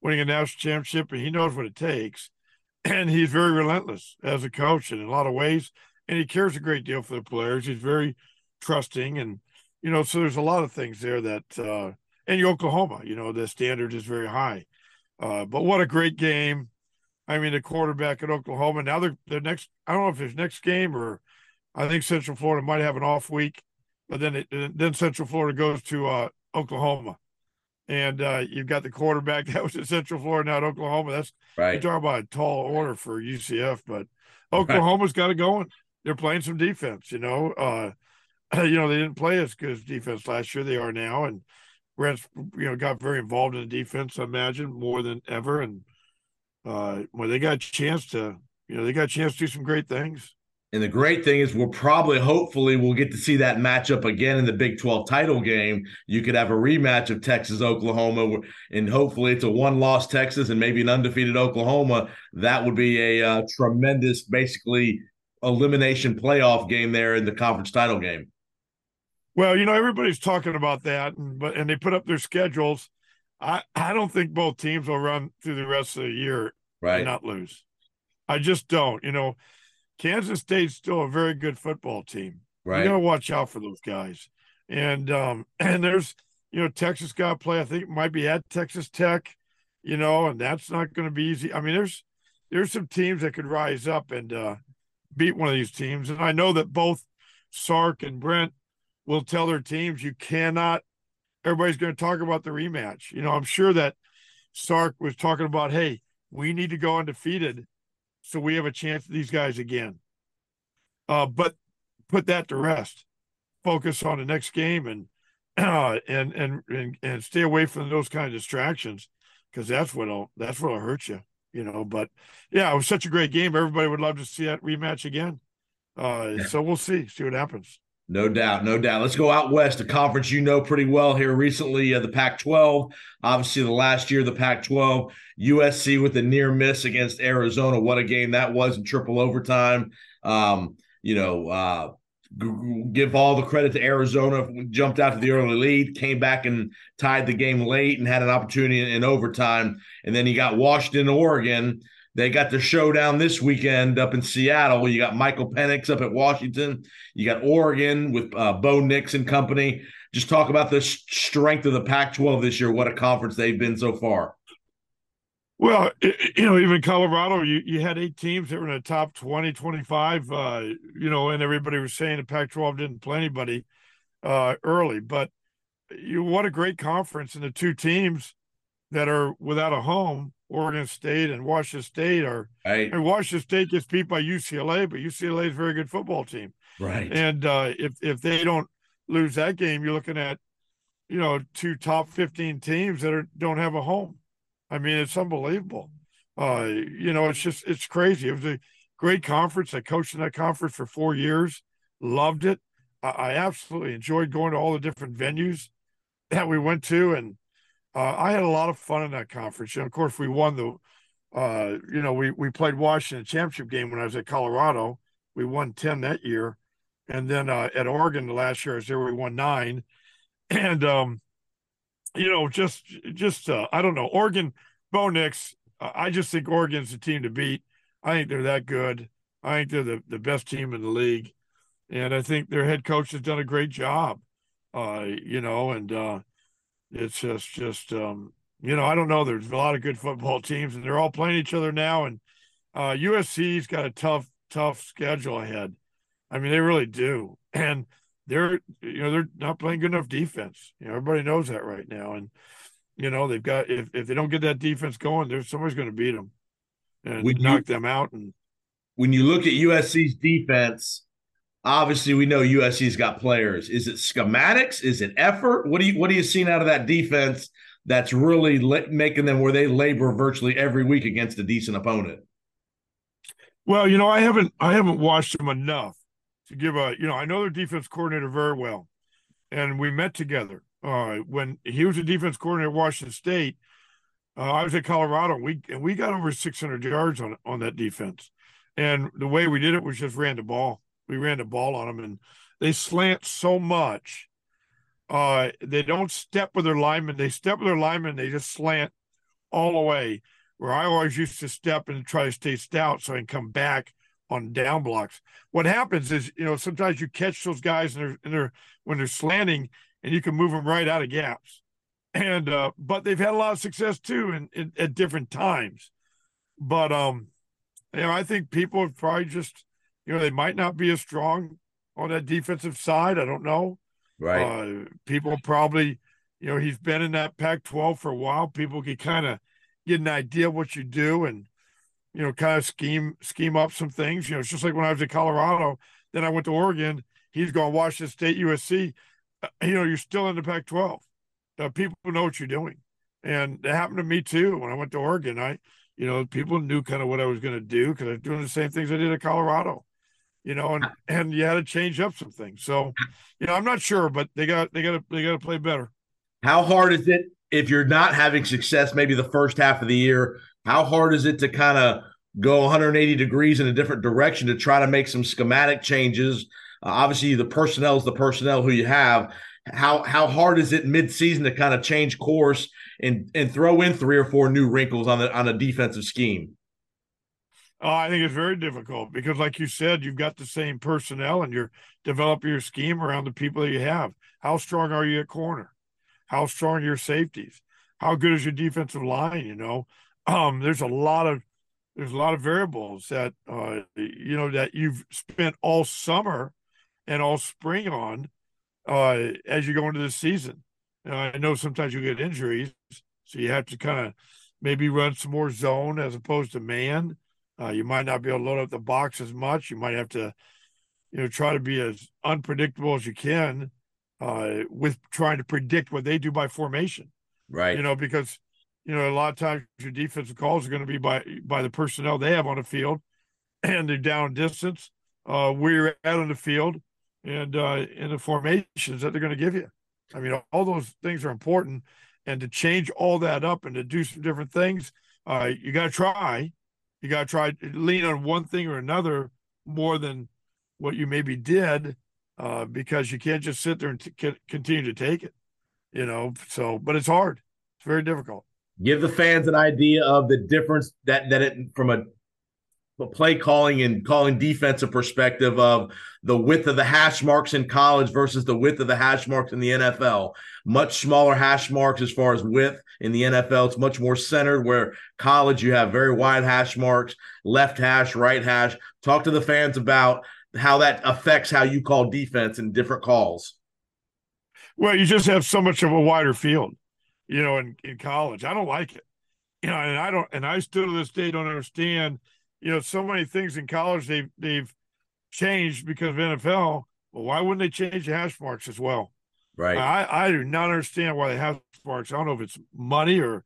winning a national championship, and he knows what it takes and he's very relentless as a coach in a lot of ways and he cares a great deal for the players he's very trusting and you know so there's a lot of things there that uh and Oklahoma. You know, the standard is very high. Uh, but what a great game! I mean, the quarterback at Oklahoma. Now they're the next. I don't know if it's next game or I think Central Florida might have an off week, but then it, then Central Florida goes to uh, Oklahoma, and uh, you've got the quarterback that was at Central Florida now at Oklahoma. That's Right. you talk about a tall order for UCF, but Oklahoma's got it going. They're playing some defense. You know, uh, you know they didn't play as good as defense last year. They are now, and Brent's you know got very involved in the defense. I imagine more than ever, and uh, well, they got a chance to you know they got a chance to do some great things. And the great thing is, we'll probably, hopefully, we'll get to see that matchup again in the Big 12 title game. You could have a rematch of Texas Oklahoma, and hopefully, it's a one loss Texas and maybe an undefeated Oklahoma. That would be a uh, tremendous, basically, elimination playoff game there in the conference title game. Well, you know everybody's talking about that, and but and they put up their schedules. I I don't think both teams will run through the rest of the year Right. and not lose. I just don't. You know, Kansas State's still a very good football team. Right. You got to watch out for those guys. And um and there's you know Texas got to play. I think might be at Texas Tech. You know, and that's not going to be easy. I mean, there's there's some teams that could rise up and uh beat one of these teams. And I know that both Sark and Brent will tell their teams you cannot. Everybody's going to talk about the rematch. You know, I'm sure that Sark was talking about, hey, we need to go undefeated so we have a chance at these guys again. Uh, but put that to rest. Focus on the next game and uh, and and and and stay away from those kind of distractions because that's what'll that's what'll hurt you. You know, but yeah, it was such a great game. Everybody would love to see that rematch again. Uh, Yeah. so we'll see, see what happens. No doubt, no doubt. Let's go out west, a conference you know pretty well here recently, uh, the Pac 12. Obviously, the last year, the Pac 12, USC with a near miss against Arizona. What a game that was in triple overtime. Um, you know, uh, give all the credit to Arizona, jumped out to the early lead, came back and tied the game late and had an opportunity in, in overtime. And then you got Washington, Oregon. They got the showdown this weekend up in Seattle. You got Michael Penix up at Washington. You got Oregon with uh, Bo Nix and company. Just talk about the strength of the Pac 12 this year. What a conference they've been so far. Well, you know, even Colorado, you, you had eight teams that were in the top 20, 25, uh, you know, and everybody was saying the Pac 12 didn't play anybody uh, early. But you what a great conference. And the two teams that are without a home, Oregon State and Washington State, are, Right. and Washington State gets beat by UCLA, but UCLA is a very good football team. Right. And uh, if if they don't lose that game, you're looking at, you know, two top 15 teams that are don't have a home. I mean, it's unbelievable. Uh, you know, it's just it's crazy. It was a great conference. I coached in that conference for four years, loved it. I, I absolutely enjoyed going to all the different venues that we went to, and uh, I had a lot of fun in that conference. And of course, we won the. Uh, you know, we we played Washington championship game when I was at Colorado. We won ten that year, and then uh, at Oregon the last year I was there, we won nine, and um, you know, just just uh, I don't know, Oregon, Bo Nix. I just think Oregon's the team to beat. I think they're that good. I think they're the, the best team in the league, and I think their head coach has done a great job. Uh, you know, and uh, it's just just um, you know, I don't know. There's a lot of good football teams, and they're all playing each other now. And uh, USC's got a tough tough schedule ahead. I mean, they really do, and they're you know they're not playing good enough defense. You know, everybody knows that right now, and you know they've got if if they don't get that defense going, there's somebody's going to beat them and you- knock them out. And when you look at USC's defense, obviously we know USC's got players. Is it schematics? Is it effort? What do you what are you seeing out of that defense that's really making them where they labor virtually every week against a decent opponent? well, you know, I haven't I haven't watched them enough to give a you know I know their defense coordinator very well, and we met together uh, when he was a defense coordinator at Washington State. Uh, I was at Colorado. We and we got over 600 yards on on that defense, and the way we did it was just ran the ball. We ran the ball on them, and they slant so much. Uh, they don't step with their linemen. They step with their linemen. They just slant all the way. Where I always used to step and try to stay stout so I can come back on down blocks. What happens is, you know, sometimes you catch those guys and they're, and they're when they're slanting, and you can move them right out of gaps. and uh, but they've had a lot of success too, in at different times. But um, you know, I think people have probably just, you know, they might not be as strong on that defensive side. I don't know. Right. Uh, people probably, you know, he's been in that Pac-12 for a while. People can kind of get an idea of what you do and, you know, kind of scheme scheme up some things. You know, it's just like when I was in Colorado. Then I went to Oregon. He's going to Washington State, USC. Uh, you know, you're still in the Pac-12. Uh, people know what you're doing, and it happened to me too when I went to Oregon. I, you know, people knew kind of what I was going to do because I was doing the same things I did at Colorado you know, and and you had to change up some things. So, you know, I'm not sure, but they got they got to they got to play better. How hard is it if you're not having success? Maybe the first half of the year. How hard is it to kind of go 180 degrees in a different direction to try to make some schematic changes? Uh, obviously, the personnel is the personnel who you have. How how hard is it mid-season to kind of change course and and throw in three or four new wrinkles on the on a defensive scheme? Oh, I think it's very difficult because, like you said, you've got the same personnel and you're developing your scheme around the people that you have. How strong are you at corner? How strong are your safeties? How good is your defensive line? You know, um, there's a lot of there's a lot of variables that uh, you know that you've spent all summer and all spring on uh, as you go into the season. Uh, I know sometimes you get injuries, so you have to kind of maybe run some more zone as opposed to man uh, you might not be able to load up the box as much. You might have to, you know, try to be as unpredictable as you can uh, with trying to predict what they do by formation. Right. You know, because you know a lot of times your defensive calls are going to be by by the personnel they have on the field and the down distance, uh, where you're at on the field, and uh, in the formations that they're going to give you. I mean, all those things are important, and to change all that up and to do some different things, uh, you got to try you got to try lean on one thing or another more than what you maybe did uh, because you can't just sit there and t- continue to take it, you know. So, but it's hard. It's very difficult. Give the fans an idea of the difference that that it from a play calling and calling defensive perspective of the width of the hash marks in college versus the width of the hash marks in the NFL. Much smaller hash marks as far as width in the NFL. It's much more centered where college you have very wide hash marks, left hash, right hash. Talk to the fans about how that affects how you call defense in different calls. Well, you just have so much of a wider field, you know, in, in college. I don't like it. You know, and I don't and I still to this day don't understand – you know, so many things in college they've they've changed because of NFL. Well, why wouldn't they change the hash marks as well? Right. I, I do not understand why the hash marks. I don't know if it's money or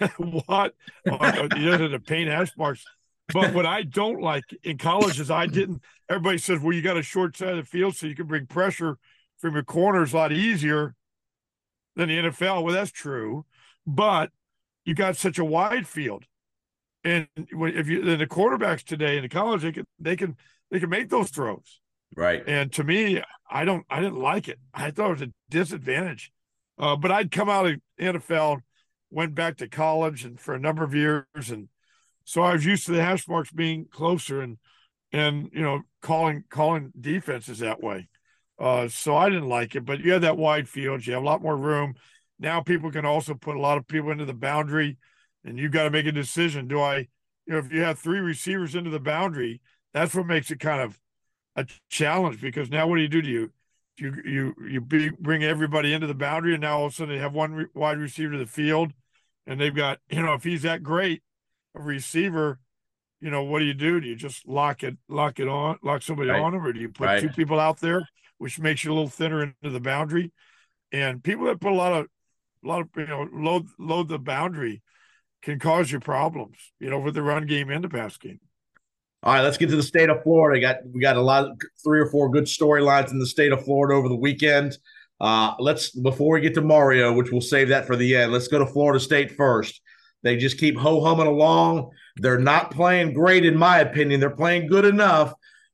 what. You know, the paint hash marks. But what I don't like in college is I didn't. Everybody says, well, you got a short side of the field, so you can bring pressure from your corners a lot easier than the NFL. Well, that's true, but you got such a wide field. And if you then the quarterbacks today in the college, they can they can they can make those throws. Right. And to me, I don't I didn't like it. I thought it was a disadvantage. Uh, but I'd come out of NFL, went back to college and for a number of years and so I was used to the hash marks being closer and and you know calling calling defenses that way. Uh, so I didn't like it, but you have that wide field, you have a lot more room. Now people can also put a lot of people into the boundary and you've got to make a decision. Do I, you know, if you have three receivers into the boundary, that's what makes it kind of a challenge because now what do you do? Do you you you you be, bring everybody into the boundary, and now all of a sudden they have one re- wide receiver to the field, and they've got you know if he's that great a receiver, you know what do you do? Do you just lock it lock it on lock somebody right. on him, or do you put right. two people out there, which makes you a little thinner into the boundary? And people that put a lot of a lot of you know load load the boundary can cause you problems, you know, with the run game and the pass game. All right, let's get to the state of Florida. Got we got a lot, of, three or four good storylines in the state of Florida over the weekend. Uh, let's before we get to Mario, which we'll save that for the end. Let's go to Florida State first. They just keep ho humming along. They're not playing great, in my opinion. They're playing good enough.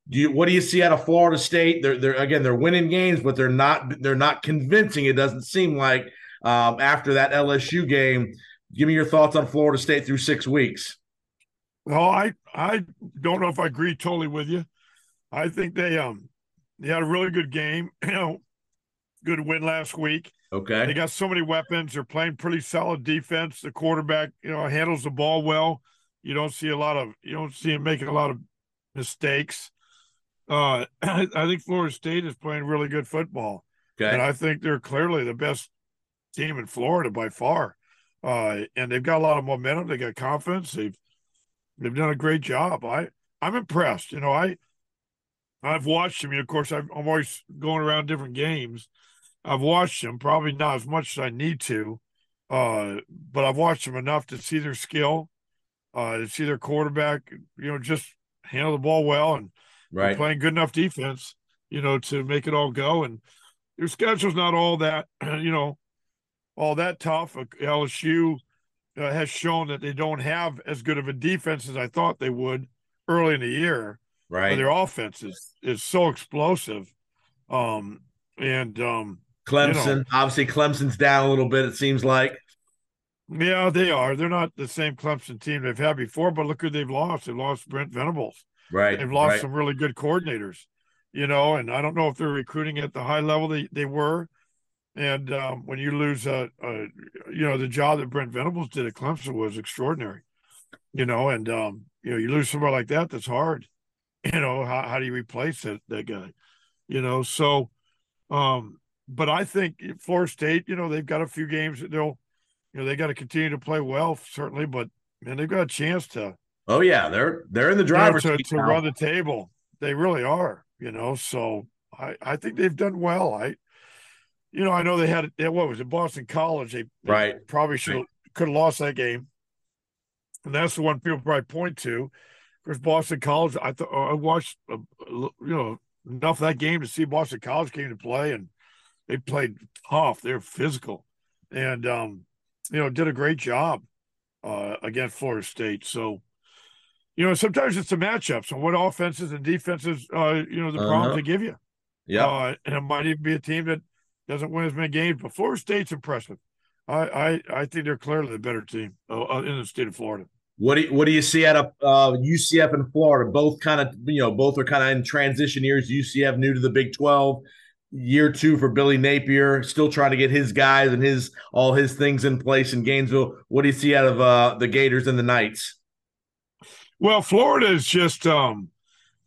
Do you, what do you see out of Florida State? They're, they're again, they're winning games, but they're not they're not convincing. It doesn't seem like um, after that LSU game. Give me your thoughts on Florida State through six weeks. Well, I I don't know if I agree totally with you. I think they um they had a really good game, you know, good win last week. Okay. They got so many weapons. They're playing pretty solid defense. The quarterback, you know, handles the ball well. You don't see a lot of you don't see him making a lot of mistakes. Uh, I think Florida State is playing really good football, Okay. and I think they're clearly the best team in Florida by far. Uh, and they've got a lot of momentum. They got confidence. They've they've done a great job. I I'm impressed. You know, I I've watched them. You know, of course, I'm, I'm always going around different games. I've watched them, probably not as much as I need to, uh, but I've watched them enough to see their skill, uh, to see their quarterback, you know, just handle the ball well and right. playing good enough defense, you know, to make it all go. And their schedule's not all that, you know, all that tough. Uh, LSU uh, has shown that they don't have as good of a defense as I thought they would early in the year. Right. their offense is is so explosive, um, and um, Clemson. Obviously, Clemson's down a little bit. It seems like. yeah, they are. They're not the same Clemson team they've had before, but look who they've lost. They've lost Brent Venables. Right. They've lost right. some really good coordinators, you know, and I don't know if they're recruiting at the high level they, they were. And um, when you lose, uh, uh, you know, the job that Brent Venables did at Clemson was extraordinary, you know, and, um, you know, you lose somebody like that, that's hard. You know, how, how do you replace that, that guy? You know, so, um, but I think Florida State, you know, they've got a few games that they'll, you know, they got to continue to play well, certainly, but man, they've got a chance to, Oh yeah, they're they're in the you know, driver's to, seat to run the table. They really are, you know. So I, I think they've done well. I, you know, I know they had what was it, Boston College? They, they Right. probably should could have lost that game, and that's the one people probably point to. Because Boston College, I thought I watched, uh, you know, enough of that game to see Boston College came to play, and they played tough. They're physical, and um, you know, did a great job uh, against Florida State. So you know, sometimes it's the matchups and what offenses and defenses, uh, you know, the problems Uh-huh. they give you. Yeah. Uh, and it might even be a team that doesn't win as many games. But Florida State's impressive. I I, I think they're clearly the better team uh, uh, in the state of Florida. What do you, what do you see out of uh, UCF and Florida? Both kind of you know both are kind of in transition years. UCF new to the Big Twelve, year two for Billy Napier, still trying to get his guys and his all his things in place in Gainesville. What do you see out of uh, the Gators and the Knights? Well, Florida is just, um,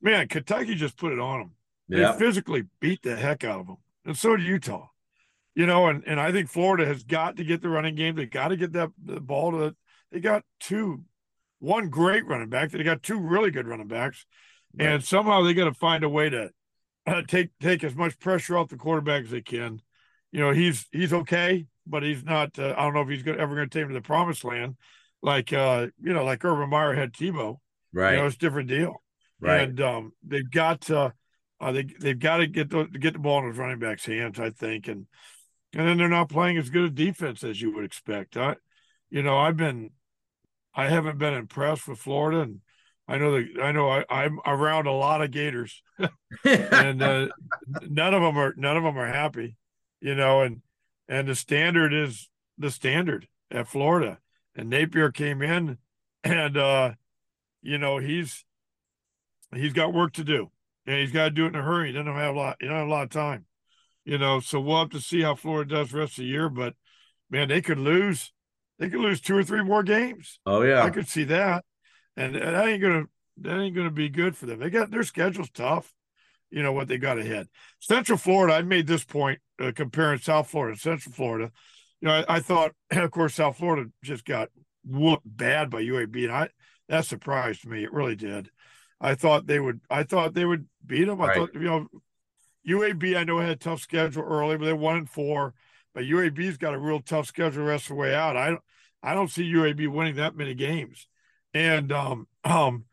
man, Kentucky just put it on them. They physically beat the heck out of them, and so did Utah. You know, and and I think Florida has got to get the running game. They got to get that the ball to. The, they got two, one great running back. They got two really good running backs, and somehow they got to find a way to uh, take take as much pressure off the quarterback as they can. You know, he's he's okay, but he's not. Uh, I don't know if he's gonna, ever going to take him to the promised land, like uh, you know, like Urban Meyer had Tebow. right, You know, it's a different deal right, and um, they've got to, uh, they they've got to get the get the ball in those running backs' hands, I think, and and then they're not playing as good a defense as you would expect. I, you know, I've been, I haven't been impressed with Florida, and I know that I know I, I'm around a lot of Gators, and uh, none of them are none of them are happy, you know, and and the standard is the standard at Florida, and Napier came in, and uh, you know he's he's got work to do, and he's got to do it in a hurry. He doesn't have a lot. He doesn't have a lot of time, you know. So we'll have to see how Florida does the rest of the year. But man, they could lose. They could lose two or three more games. oh yeah, I could see that, and that ain't gonna that ain't gonna be good for them. They got their schedule's tough. You know what they got ahead. Central Florida. I made this point uh, comparing South Florida and Central Florida. You know, I, I thought, of course, South Florida just got whooped bad by UAB, and I that surprised me. It really did. I thought they would. I thought they would beat them. I Right. thought you know, UAB. I know had a tough schedule early, but they one and four. But UAB's got a real tough schedule the rest of the way out. I don't. I don't see UAB winning that many games. And um, um,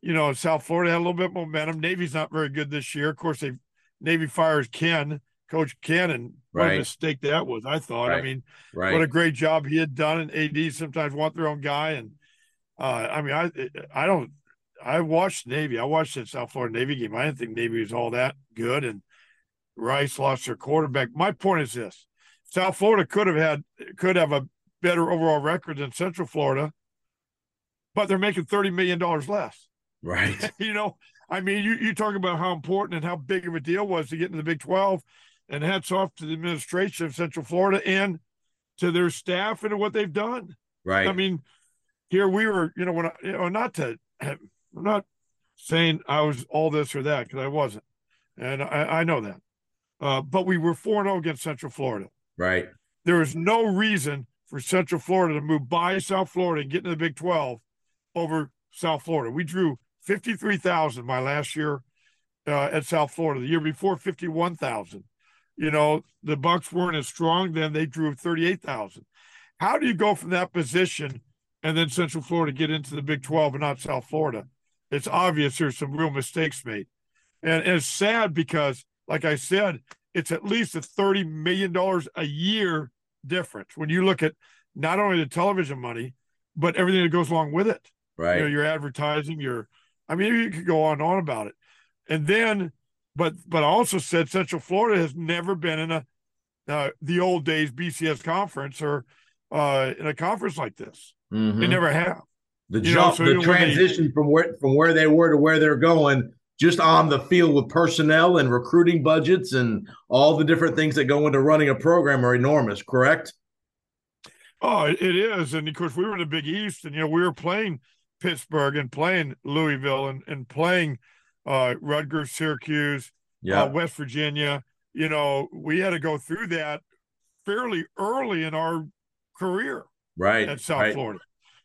you know, South Florida had a little bit of momentum. Navy's not very good this year. Of course, they Navy fires Ken, Coach Ken, and what Right. a mistake that was. I thought. I mean, right, what a great job he had done. And AD sometimes want their own guy. And uh, I mean, I I don't. I watched Navy. I watched that South Florida Navy game. I didn't think Navy was all that good. And Rice lost their quarterback. My point is this: South Florida could have had could have a better overall record than Central Florida, but they're making thirty million dollars less. right, you know, I mean, you you talk about how important and how big of a deal was to get into the Big Twelve, And hats off to the administration of Central Florida and to their staff and what they've done. Right. I mean, here we were, you know, when I, you know, not to, I'm not saying I was all this or that because I wasn't, and I, I know that. Uh, but we were 4 0 against Central Florida. right. There is no reason for Central Florida to move by South Florida and get into the Big 12 over South Florida. We drew 53,000 my last year uh, at South Florida. The year before, 51,000. You know, the Bucks weren't as strong then. They drew 38,000. How do you go from that position and then Central Florida get into the Big 12 and not South Florida? It's obvious there's some real mistakes made. And, and it's sad because, like I said, it's at least a $30 million a year difference when you look at not only the television money, but everything that goes along with it. Right. You know, your advertising, your, I mean, you could go on and on about it. And then, but, but I also said Central Florida has never been in a, uh, the old days BCS conference or uh, in a conference like this. Mhm. They never have. the you know, jump, so the when they- transition from where from where they were to where they're going, just on the field with personnel and recruiting budgets and all the different things that go into running a program are enormous. Correct? Oh, it is. And of course, we were in the Big East, and you know, we were playing Pittsburgh and playing Louisville and, and playing uh, Rutgers, Syracuse, Yeah. uh, West Virginia. You know, we had to go through that fairly early in our career right. at South right. Florida,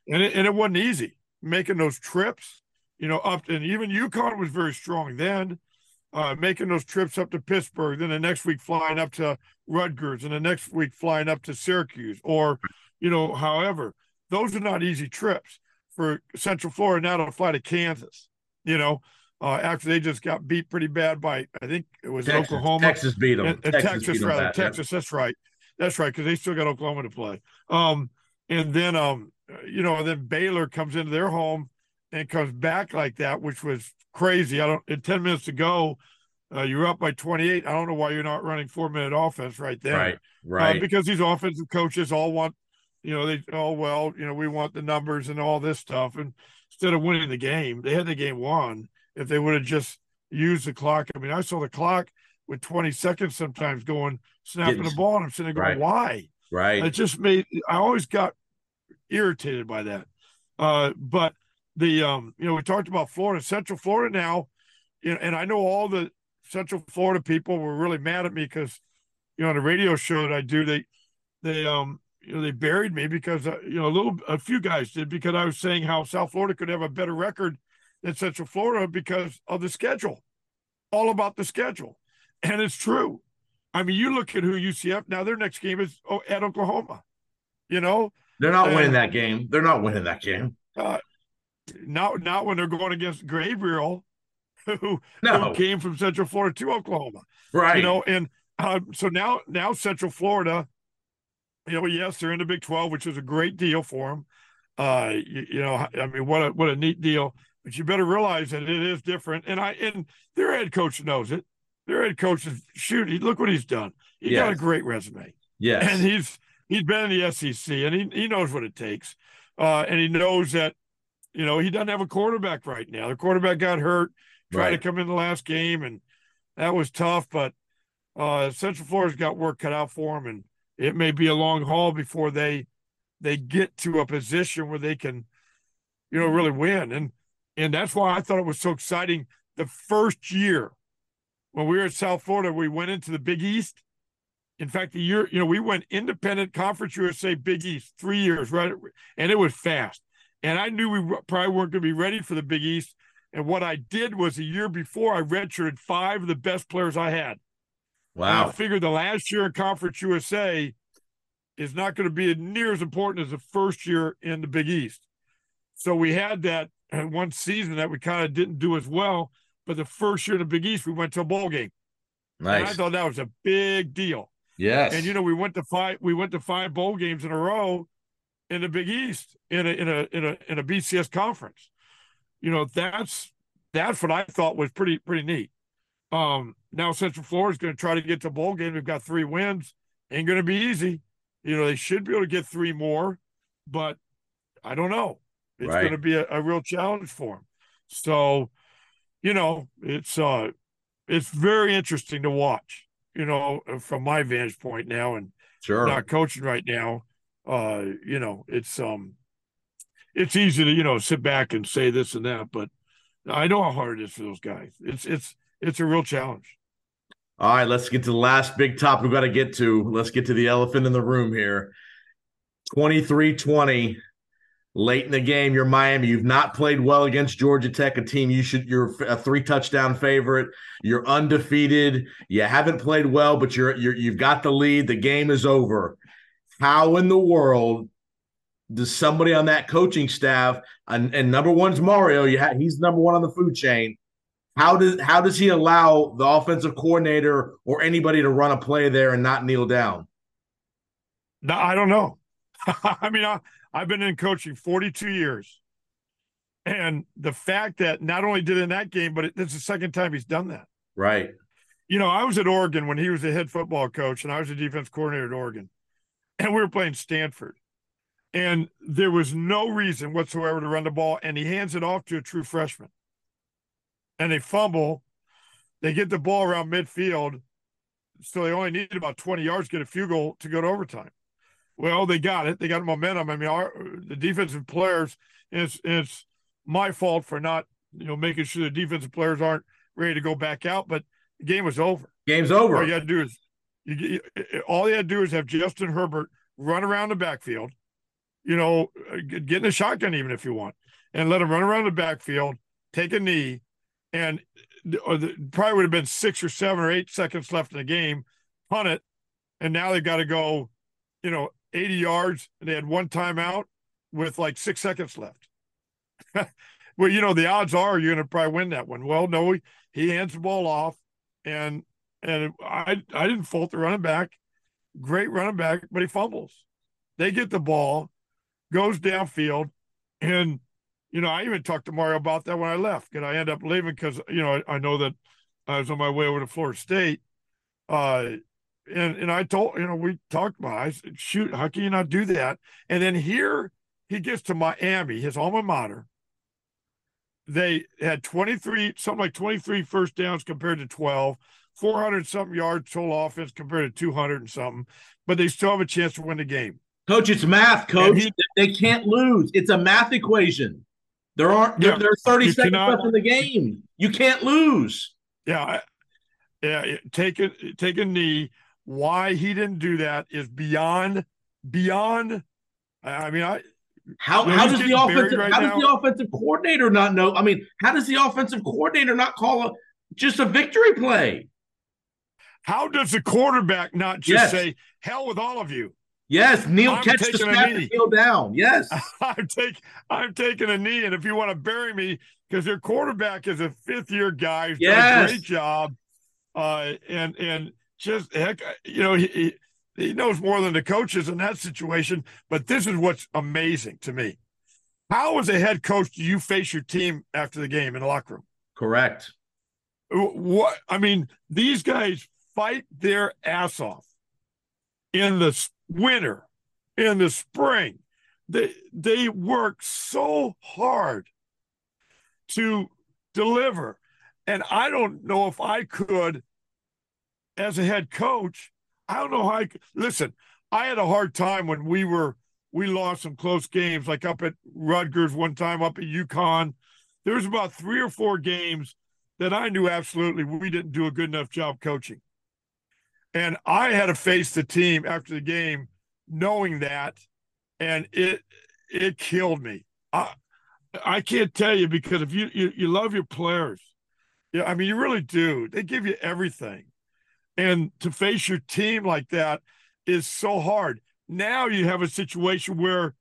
and it, and it wasn't easy making those trips. You know, up and even UConn was very strong then. Uh, making those trips up to Pittsburgh, then the next week flying up to Rutgers, and the next week flying up to Syracuse, or you know, however, those are not easy trips for Central Florida now to fly to Kansas. You know, uh, after they just got beat pretty bad by I think it was Texas, Oklahoma. Texas beat them. And- and Texas, Texas, rather bad, yeah. Texas. That's right. That's right because they still got Oklahoma to play. Um, and then um, you know, and then Baylor comes into their home and comes back like that, which was crazy. I don't. In ten minutes to go, uh, you're up by 28. I don't know why you're not running four minute offense right there. Right. Uh, because these offensive coaches all want, you know, they oh well, you know, we want the numbers and all this stuff, and instead of winning the game, they had the game won if they would have just used the clock. I mean, I saw the clock with 20 seconds sometimes going snapping the ball, and I'm sitting there going, right. why? right. It just made I always got irritated by that. Uh, but the um, you know, we talked about Florida, Central Florida now, you know, and I know all the Central Florida people were really mad at me because, you know, on the radio show that I do, they they um you know they buried me because uh, you know a little a few guys did because I was saying how South Florida could have a better record than Central Florida because of the schedule, all about the schedule, and it's true. I mean, you look at who UCF now. Their next game is oh, at Oklahoma. You know, They're not and- winning that game. They're not winning that game. Not not when they're going against Gabriel, who, No. who came from Central Florida to Oklahoma. Right. You know, and uh, so now now Central Florida, you know, yes, they're in the Big Twelve, which is a great deal for them. Uh, you, you know, I mean, what a what a neat deal. But you better realize that it is different, and I and their head coach knows it. Their head coach is shoot. He, look what he's done. He got a great resume yes. and he's he's been in the SEC and he, he knows what it takes. Uh, and he knows that, you know, he doesn't have a quarterback right now. The quarterback got hurt, tried to come in the last game, and that was tough. But uh, Central Florida's got work cut out for him, and it may be a long haul before they they get to a position where they can, you know, really win. And and that's why I thought it was so exciting. The first year when we were at South Florida, we went into the Big East. In fact, the year, you know, we went independent conference USA Big East three years, right? And it was fast. And I knew we probably weren't going to be ready for the Big East. And what I did was a year before, I redshirted five of the best players I had. And I figured the last year in Conference USA is not going to be near as important as the first year in the Big East. So we had that uh, one season that we kind of didn't do as well. But the first year in the Big East, we went to a bowl game. And I thought that was a big deal. Yes. And you know, we went to five we went to five bowl games in a row in the Big East in a in a in a in a BCS conference. You know, that's that's what I thought was pretty pretty neat. Um now Central Florida is going to try to get to bowl game. They've got three wins. Ain't going to be easy. You know, they should be able to get three more, but I don't know. It's Right. going to be a, a real challenge for them. So, you know, it's uh it's very interesting to watch. you know, from my vantage point now, and Sure. not coaching right now, uh, you know, it's um, it's easy to you know sit back and say this and that, but I know how hard it is for those guys. It's it's it's a real challenge. All right, let's get to the last big topic we've got to get to. Let's get to the elephant in the room here. 23 20, late in the game. You're Miami. You've not played well against Georgia Tech, a team you should, you're a three touchdown favorite. You're undefeated. You haven't played well, but you're, you're, you've got the lead. The game is over. How in the world does somebody on that coaching staff, and, and number one's Mario, you ha- he's number one on the food chain. How does how does he allow the offensive coordinator or anybody to run a play there and not kneel down? No, I don't know. I mean, I, I've been in coaching 42 years. And the fact that not only did in that game, but it, it's the second time he's done that. Right. You know, I was at Oregon when he was the head football coach, and I was the defense coordinator at Oregon. And we were playing Stanford. And there was no reason whatsoever to run the ball. And he hands it off to a true freshman. And they fumble. They get the ball around midfield. So they only needed about 20 yards to get a field goal to go to overtime. Well, they got it. They got momentum. I mean, our the defensive players. It's it's my fault for not you know making sure the defensive players aren't ready to go back out. But the game was over. Game's over. All you got to do is you, you, all you had to do is have Justin Herbert run around the backfield. You know, uh, get in a shotgun even if you want, and let him run around the backfield, take a knee, and the, probably would have been six or seven or eight seconds left in the game, punt it, and now they've got to go, you know, 80 yards. And they had one timeout with like six seconds left. well, you know, the odds are you're going to probably win that one. Well, no, he, he hands the ball off, and and I I didn't fault the running back, great running back, but he fumbles. They get the ball, goes downfield, and you know, I even talked to Mario about that when I left. And I end up leaving because, you know, I, I, know that I was on my way over to Florida State. Uh, and, and I told, you know, we talked about, I said, shoot, how can you not do that? And then here he gets to Miami, his alma mater. They had 23, something like 23 first downs compared to 12, 400 something yards total offense compared to 200 and something, but they still have a chance to win the game. Coach, it's math, coach. He, they can't lose. It's a math equation. There aren't yeah, there, are 30 seconds cannot, left in the game. You can't lose. Yeah. Yeah. Take a take a knee. Why he didn't do that is beyond beyond I mean I how, how does the offensive right how now? does the offensive coordinator not know? I mean, how does the offensive coordinator not call a just a victory play? How does the quarterback not just yes. say, hell with all of you? Yes, Neil I'm catch the snap and kneel down. Yes, I'm take I'm taking a knee, and if you want to bury me, because your quarterback is a fifth year guy who's yes. done a great job, uh, and and just heck, you know he he knows more than the coaches in that situation. But this is what's amazing to me: how, as a head coach, do you face your team after the game in the locker room? Correct. What I mean, these guys fight their ass off in the winter, in the spring. They they work so hard to deliver. And I don't know if I could, as a head coach, I don't know how I could. Listen, I had a hard time when we were, we lost some close games, like up at Rutgers one time, up at UConn. There was about three or four games that I knew absolutely we didn't do a good enough job coaching. And I had to face the team after the game knowing that, and it it killed me. I I can't tell you because if you you, you love your players, yeah, I mean you really do. They give you everything, and to face your team like that is so hard. Now you have a situation where,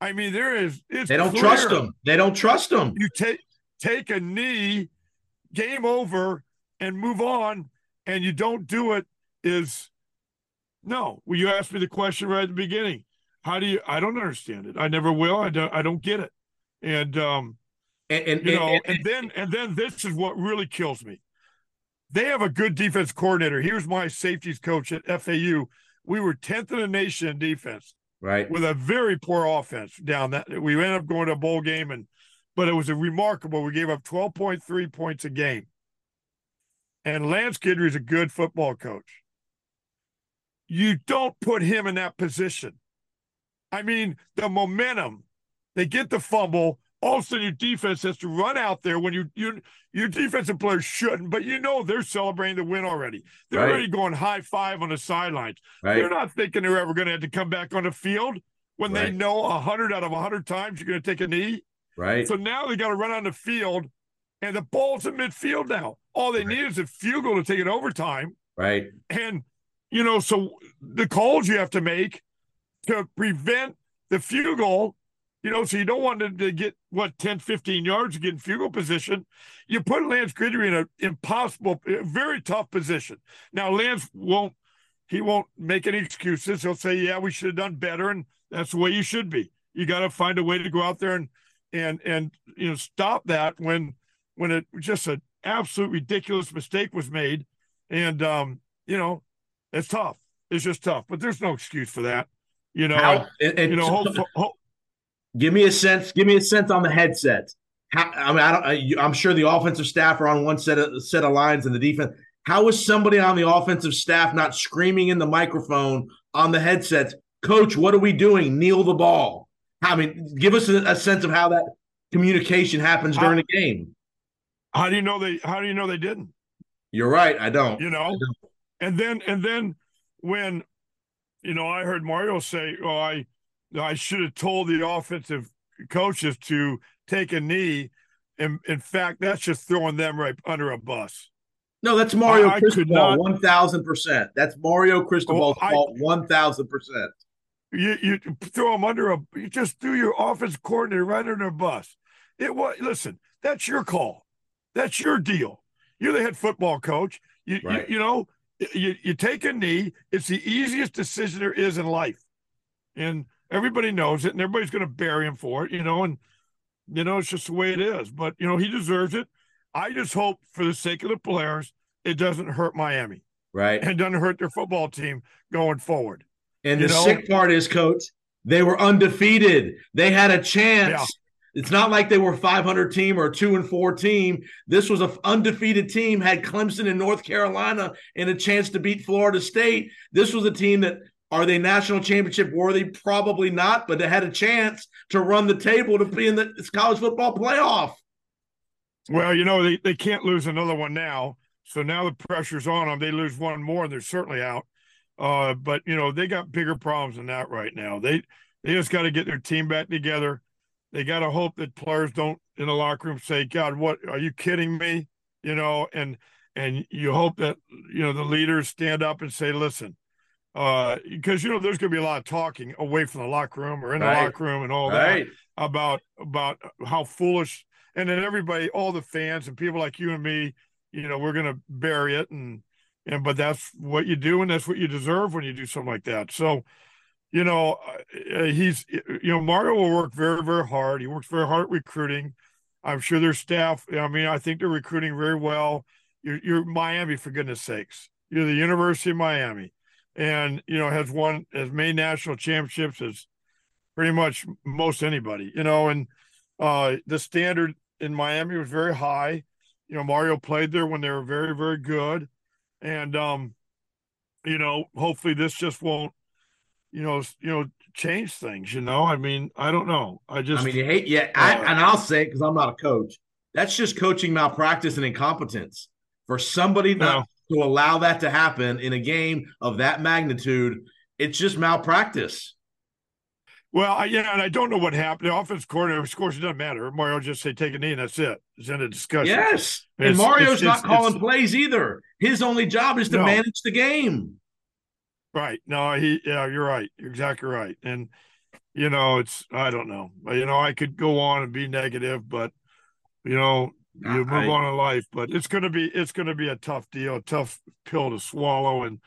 I mean, there is it's they don't clear. trust them. They don't trust them. You take take a knee, game over, and move on, and you don't do it is no. Well, you asked me the question right at the beginning. How do you? I don't understand it. I never will. I don't. I don't get it. And um, and, and you know, and, and, and then and then this is what really kills me. They have a good defense coordinator. Here's my safeties coach at FAU. We were tenth in the nation in defense, right? With a very poor offense down that. We ended up going to a bowl game, and but it was a remarkable. We gave up twelve point three points a game. and Lance Guidry is a good football coach, you don't put him in that position. I mean, the momentum, they get the fumble. All of a sudden, your defense has to run out there when you you your defensive players shouldn't, but you know they're celebrating the win already. They're Right. already going high five on the sidelines. Right. They're not thinking they're ever going to have to come back on the field when they know a hundred out of a hundred times you're going to take a knee. Right. So now they got to run on the field, and the ball's in midfield now. All they need is a field goal to take it overtime. right. And, you know, so the calls you have to make to prevent the goal, you know, so you don't want them to get, what, 10, 15 yards to get in goal position. You put Lance Guidry in an impossible, very tough position. Now, Lance won't, he won't make any excuses. He'll say, yeah, we should have done better. And that's the way you should be. You got to find a way to go out there and, and, and, you know, stop that when, when it just an absolute ridiculous mistake was made. And, um, you know, it's tough. It's just tough, but there's no excuse for that. You know, How, and, and you know, hope, hope, give me a sense. Give me a sense on the headsets. How, I mean, I don't. I, you- I'm sure the offensive staff are on one set of set of lines, and the defense. How is somebody on the offensive staff not screaming in the microphone on the headsets? Coach, what are we doing? Kneel the ball. I mean, give us a, a sense of how that communication happens during the game. how do you know they, how do you know they didn't? You're right. I don't. you know and then and then when you know i heard mario say oh i i should have told the offensive coaches to take a knee in, in fact that's just throwing them right under a bus No, that's Mario I- Cristobal, not- one thousand percent. That's Mario Cristobal's Oh, I- fault, one thousand percent. you you throw them under a you just threw your offensive coordinator right under a bus it was listen that's your call that's your deal you're the head football coach you Right. you, you know you, you take a knee it's the easiest decision there is in life and everybody knows it and everybody's going to bury him for it you know and you know it's just the way it is but you know he deserves it i just hope for the sake of the players it doesn't hurt miami Right. and doesn't hurt their football team going forward And You the know? sick part is, coach, they were undefeated. They had a chance. It's not like they were 500 team or two and four team. This was an undefeated team, had Clemson and North Carolina and a chance to beat Florida State. This was a team that are they national championship worthy? Probably not, but they had a chance to run the table to be in the college football playoff. Well, you know, they, they can't lose another one now. So now the pressure's on them. They lose one more and they're certainly out. Uh, but you know, they got bigger problems than that right now. They they just got to get their team back together. They got to hope that players don't in the locker room say, God, what are you kidding me? You know, and and you hope that you know the leaders stand up and say, listen, uh, because you know there's gonna be a lot of talking away from the locker room or in Right. the locker room and all that about about how foolish and then everybody all the fans and people like you and me you know we're gonna bury it and and but that's what you do and that's what you deserve when you do something like that so you know uh, he's you know mario will work very very hard. He works very hard recruiting. I'm sure their staff i mean i think they're recruiting very well. You're, you're miami for goodness sakes. You're the university of miami. And you know has won has made national championships as pretty much most anybody, you know, and uh the standard in Miami was very high. You know, Mario played there when they were very, very good. And um, you know, hopefully this just won't, you know, you know, change things, you know. I mean, I don't know. I just I mean, you hate, yeah, I, Uh, and I'll say it because I'm not a coach. That's just coaching malpractice and incompetence. For somebody not to allow that to happen in a game of that magnitude, it's just malpractice. well, I, yeah, and I don't know what happened. The offense coordinator, of course, it doesn't matter. Mario just say take a knee and that's it. It's in a discussion. Yes, and It's- Mario's it's- not it's- calling it's- plays either. His only job is to No. manage the game. Right. No, he yeah, you're right. You're exactly right. And you know, it's I don't know. You know, I could go on and be negative, but you know, you move I- on in life, but it's gonna be it's gonna be a tough deal, a tough pill to swallow and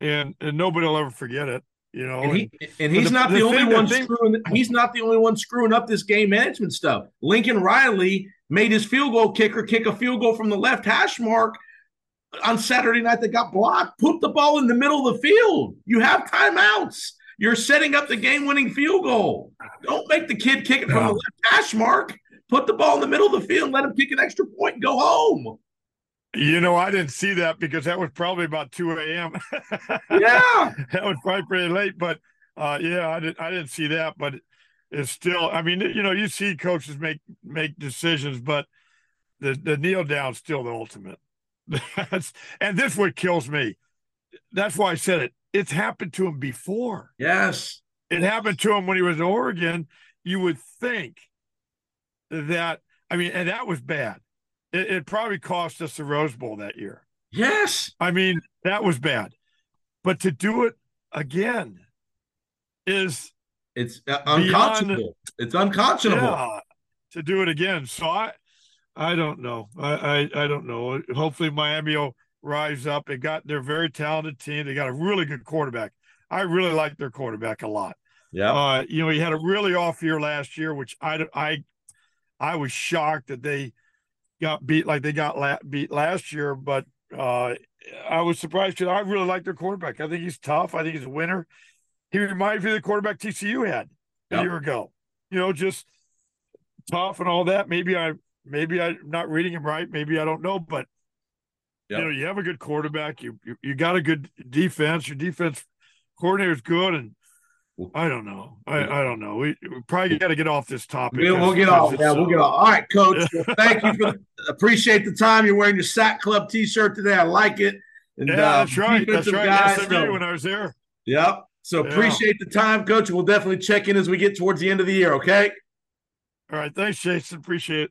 and and nobody will ever forget it, you know. And, he, and he's the- not the, the only thing- one thing- screwing. He's not the only one screwing up this game management stuff. Lincoln Riley made his field goal kicker kick a field goal from the left hash mark on Saturday night that got blocked. Put the ball in the middle of the field. You have timeouts. You're setting up the game-winning field goal. Don't make the kid kick it from the left hash mark. Put the ball in the middle of the field and let him kick an extra point and go home. You know, I didn't see that because that was probably about 2 a.m. Yeah. that was probably pretty late, but uh, yeah, I didn't I didn't see that, but it's still I mean, you know, you see coaches make make decisions, but the the kneel down's still the ultimate. That's and this what kills me. That's why I said it. It's happened to him before. Yes. It happened to him when he was in Oregon. You would think that I mean, and that was bad. It, it probably cost us the Rose Bowl that year. Yes. I mean, that was bad. But to do it again is It's uh, unconscionable. It's unconscionable. yeah, to do it again. So I I don't know. I, I I don't know. Hopefully Miami will rise up. They got they're very talented team. They got a really good quarterback. I really like their quarterback a lot. Yeah. Uh, you know, he had a really off year last year, which I I I was shocked that they got beat like they got la- beat last year, but uh, I was surprised because I really like their quarterback. I think he's tough. I think he's a winner. He reminds me of the quarterback TCU had a Yep. year ago. You know, just tough and all that. Maybe I maybe I'm not reading him right. Maybe I don't know, but Yep. you know, you have a good quarterback. You, you you got a good defense. Your defense coordinator is good, and I don't know. I, I don't know. We, we probably got to get off this topic. We'll, we'll get off. it's, Yeah, we'll get off. All right, coach. Well, thank you for the, appreciate the time. You're wearing your Sack Club T-shirt today. I like it. And, Yeah, uh, that's right. That's right. guys, SMU so- when I was there. Yep. So Yeah. appreciate the time, coach. We'll definitely check in as we get towards the end of the year. Okay. All right. Thanks, Jason. Appreciate it.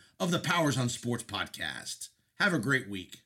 of the Powers on Sports podcast. Have a great week.